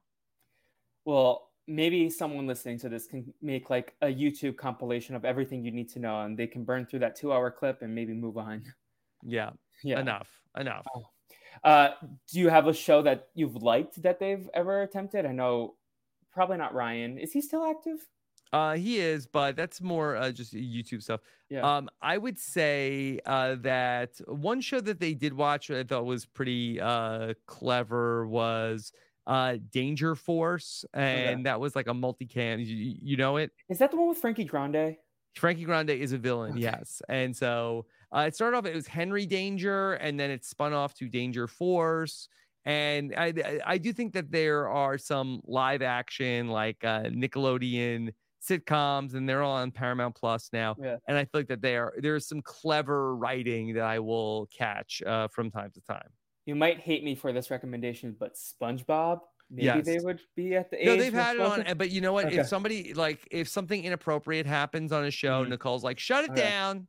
Well, maybe someone listening to this can make like a YouTube compilation of everything you need to know and they can burn through that two hour clip and maybe move on. Yeah. Yeah. Enough. Enough. Oh. Uh, do you have a show that you've liked that they've ever attempted? I know probably not Ryan. Is he still active? Uh, he is, but that's more uh, just YouTube stuff. Yeah. Um, I would say uh, that one show that they did watch I thought was pretty uh clever was uh Danger Force, and that was like a multicam. You, you know it? Is that the one with Frankie Grande? Frankie Grande is a villain, Okay. yes. And so uh, it started off, it was Henry Danger, and then it spun off to Danger Force. And I, I- I do think that there are some live action, like uh, Nickelodeon sitcoms, and they're all on Paramount Plus now. Yeah. And I feel like that they are there's some clever writing that I will catch uh, from time to time. You might hate me for this recommendation, but SpongeBob, maybe they would be at the age. No, they've had it on, but you know what? Okay. If somebody like if something inappropriate happens on a show, Mhm. Nicole's like, shut it down.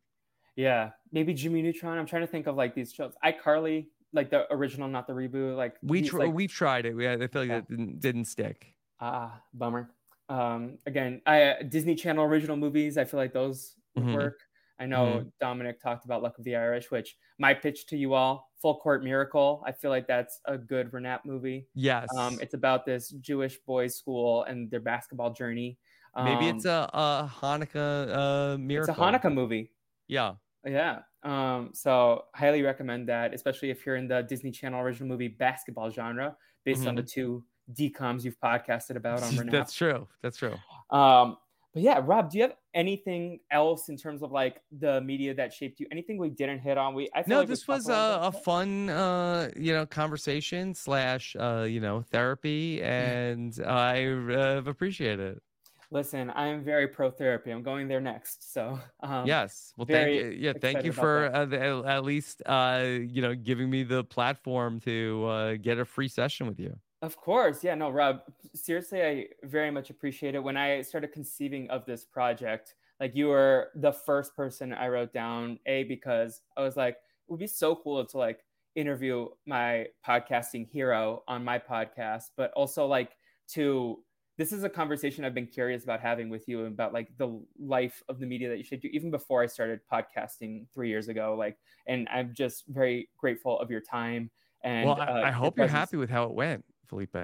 Yeah, maybe Jimmy Neutron. I'm trying to think of like these shows. iCarly, like the original, not the reboot. Like We tr- like, we've tried it. We I feel like Yeah. that didn't, didn't stick. ah bummer. Um, again, I Disney Channel original movies. I feel like those would Mhm. work. I know Dominic talked about Luck of the Irish, which my pitch to you all, Full Court Miracle. I feel like that's a good Renat movie. Yes. Um, it's about this Jewish boys' school and their basketball journey. Um, Maybe it's a, a Hanukkah uh, miracle. it's a Hanukkah movie. Yeah. Yeah. Um, so highly recommend that, especially if you're in the Disney Channel original movie basketball genre, based on the two DComs you've podcasted about on Renap. That's true. That's true. Um, but yeah, Rob, do you have anything else in terms of like the media that shaped you? Anything we didn't hit on? We I feel No, like this was a, a fun, uh, you know, conversation slash, uh, you know, therapy, and I uh, appreciate it. Listen, I am very pro therapy. I'm going there next. So um, yes. Well, thank you. Yeah, thank you for uh, the, at least, uh, you know, giving me the platform to uh, get a free session with you. Of course. Yeah, no, Rob, seriously, I very much appreciate it. When I started conceiving of this project, like you were the first person I wrote down, A, because I was like, it would be so cool to like interview my podcasting hero on my podcast, but also like to this is a conversation I've been curious about having with you about like the life of the media that you should do even before I started podcasting three years ago. Like, and I'm just very grateful of your time. And well, I, uh, I hope you're happy with how it went, Felipe.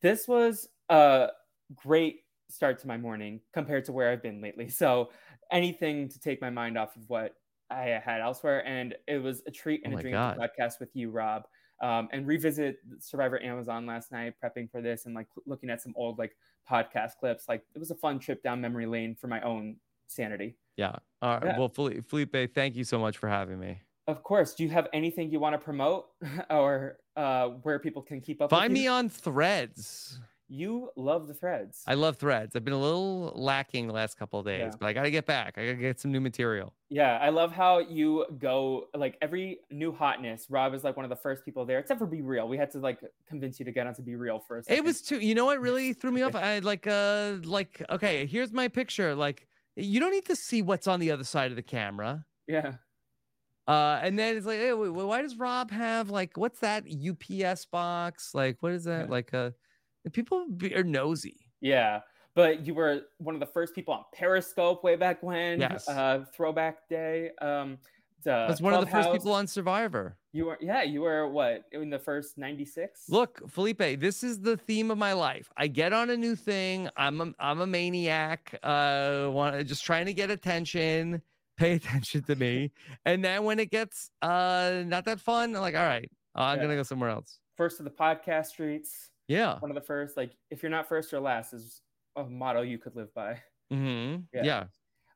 this was a great start to my morning compared to where I've been lately. So anything to take my mind off of what I had elsewhere, and it was a treat and Oh a dream God. to podcast with you, Rob. Um, and revisit Survivor Amazon last night, prepping for this, and like looking at some old like podcast clips. Like it was a fun trip down memory lane for my own sanity. Yeah. All right. Yeah. Well, Felipe, thank you so much for having me. Of course. Do you have anything you want to promote, or uh, where people can keep up? With. Find me on Threads. You love the threads. I love Threads. I've been a little lacking the last couple of days, Yeah. but I got to get back. I got to get some new material. Yeah, I love how you go like every new hotness. Rob is like one of the first people there, except for BeReal. We had to like convince you to get on to BeReal second. It was too. You know what really threw me off? I like uh like okay, here's my picture. Like you don't need to see what's on the other side of the camera. yeah, Uh, and then it's like, hey, wait, why does Rob have like what's that UPS box? Like what is that? Yeah. Like uh, people be, are nosy. yeah. But you were one of the first people on Periscope way back when. Yes. Uh, throwback day. Um, I was one of the first people on Survivor. You were yeah. You were what in the first ninety six? Look, Felipe, this is the theme of my life. I get on a new thing. I'm a, I'm a maniac. Uh, want just trying to get attention. Pay attention to me. And then when it gets uh not that fun, I'm like, all right, uh, I'm Yeah. gonna go somewhere else. first of the podcast streets. Yeah. One of the first. Like if you're not first or last is a motto you could live by. Mm-hmm. Yeah. Yeah.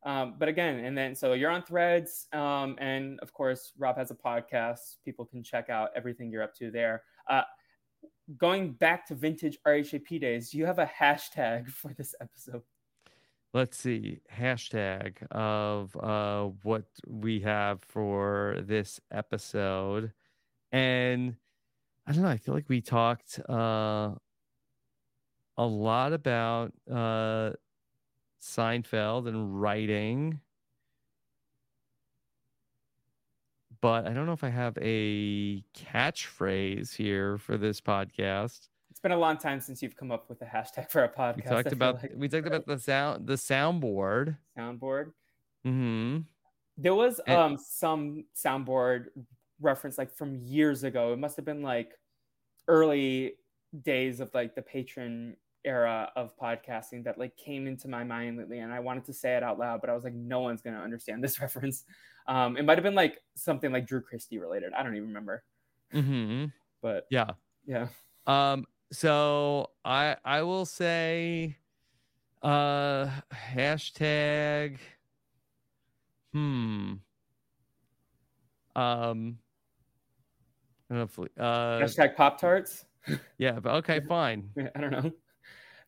Um, but again, and then so you're on Threads, um, and of course, Rob has a podcast. People can check out everything you're up to there. Uh, going back to vintage RHAP days, you have a hashtag for this episode? Let's see. Hashtag of uh what we have for this episode. And I don't know, I feel like we talked uh a lot about uh Seinfeld and writing. But I don't know if I have a catchphrase here for this podcast. It's been a long time since you've come up with a hashtag for a podcast. We talked about like. we talked about the sound the soundboard. soundboard. Mm-hmm. There was And- um some soundboard reference like from years ago. It must have been like early days of like the Patreon era of podcasting that like came into my mind lately and I wanted to say it out loud, but I was like, no one's gonna understand this reference. Um, it might have been like something like Drew Christie related. I don't even remember. Mm-hmm. But yeah. Yeah. Um, so I I will say uh hashtag hmm um hopefully uh hashtag Pop Tarts. yeah, but okay, fine. I don't know.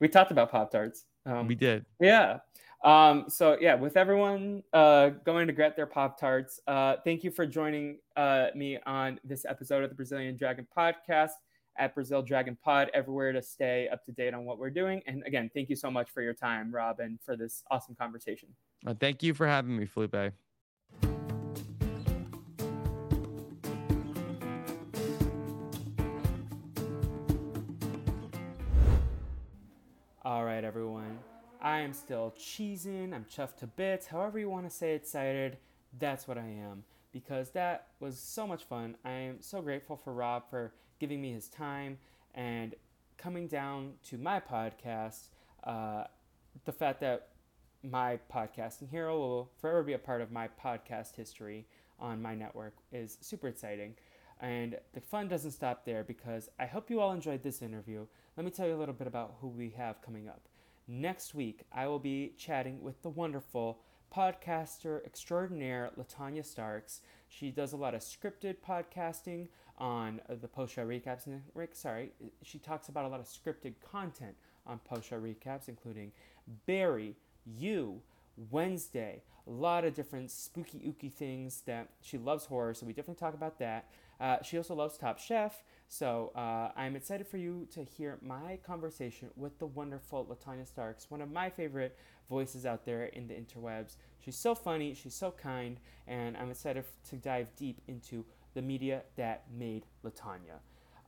We talked about Pop Tarts. Um, we did. Yeah. Um, so yeah, with everyone uh, going to get their Pop Tarts, uh, thank you for joining uh, me on this episode of the Brazilian Dragon Podcast at Brazil Dragon Pod, everywhere to stay up to date on what we're doing. And again, thank you so much for your time, Robin, for this awesome conversation. Uh, thank you for having me, Felipe. All right, everyone. I am still cheesing. I'm chuffed to bits. However you want to say excited, that's what I am. Because that was so much fun. I am so grateful for Rob for giving me his time and coming down to my podcast. Uh, the fact that my podcasting hero will forever be a part of my podcast history on my network is super exciting. And the fun doesn't stop there because I hope you all enjoyed this interview. Let me tell you a little bit about who we have coming up. Next week, I will be chatting with the wonderful podcaster extraordinaire Latanya Starks. She does a lot of scripted podcasting on the post show recaps. And Rick, sorry, she talks about a lot of scripted content on post show recaps, including Barry, You, Wednesday, a lot of different spooky ooky things that she loves horror, so we definitely talk about that. Uh, she also loves Top Chef, so uh, I'm excited for you to hear my conversation with the wonderful Latanya Starks, one of my favorite voices out there in the interwebs. She's so funny, she's so kind, and I'm excited to dive deep into the media that made Latanya.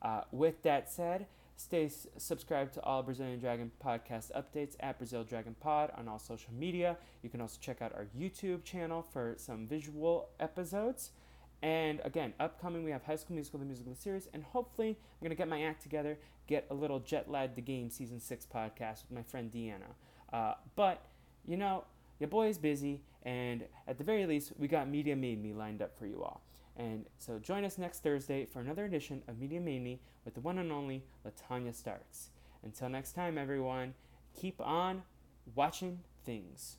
Uh, with that said, stay s- subscribed to all Brazilian Dragon podcast updates at Brazil Dragon Pod on all social media. You can also check out our YouTube channel for some visual episodes. And again, upcoming, we have High School Musical, the musical series, and hopefully, I'm to get my act together, get a little Jet Lag the Game Season 6 podcast with my friend Deanna. Uh, but, you know, your boy is busy, and at the very least, we got Media Made Me lined up for you all. And so join us next Thursday for another edition of Media Made with the one and only Latanya Starks. Until next time, everyone, keep on watching things.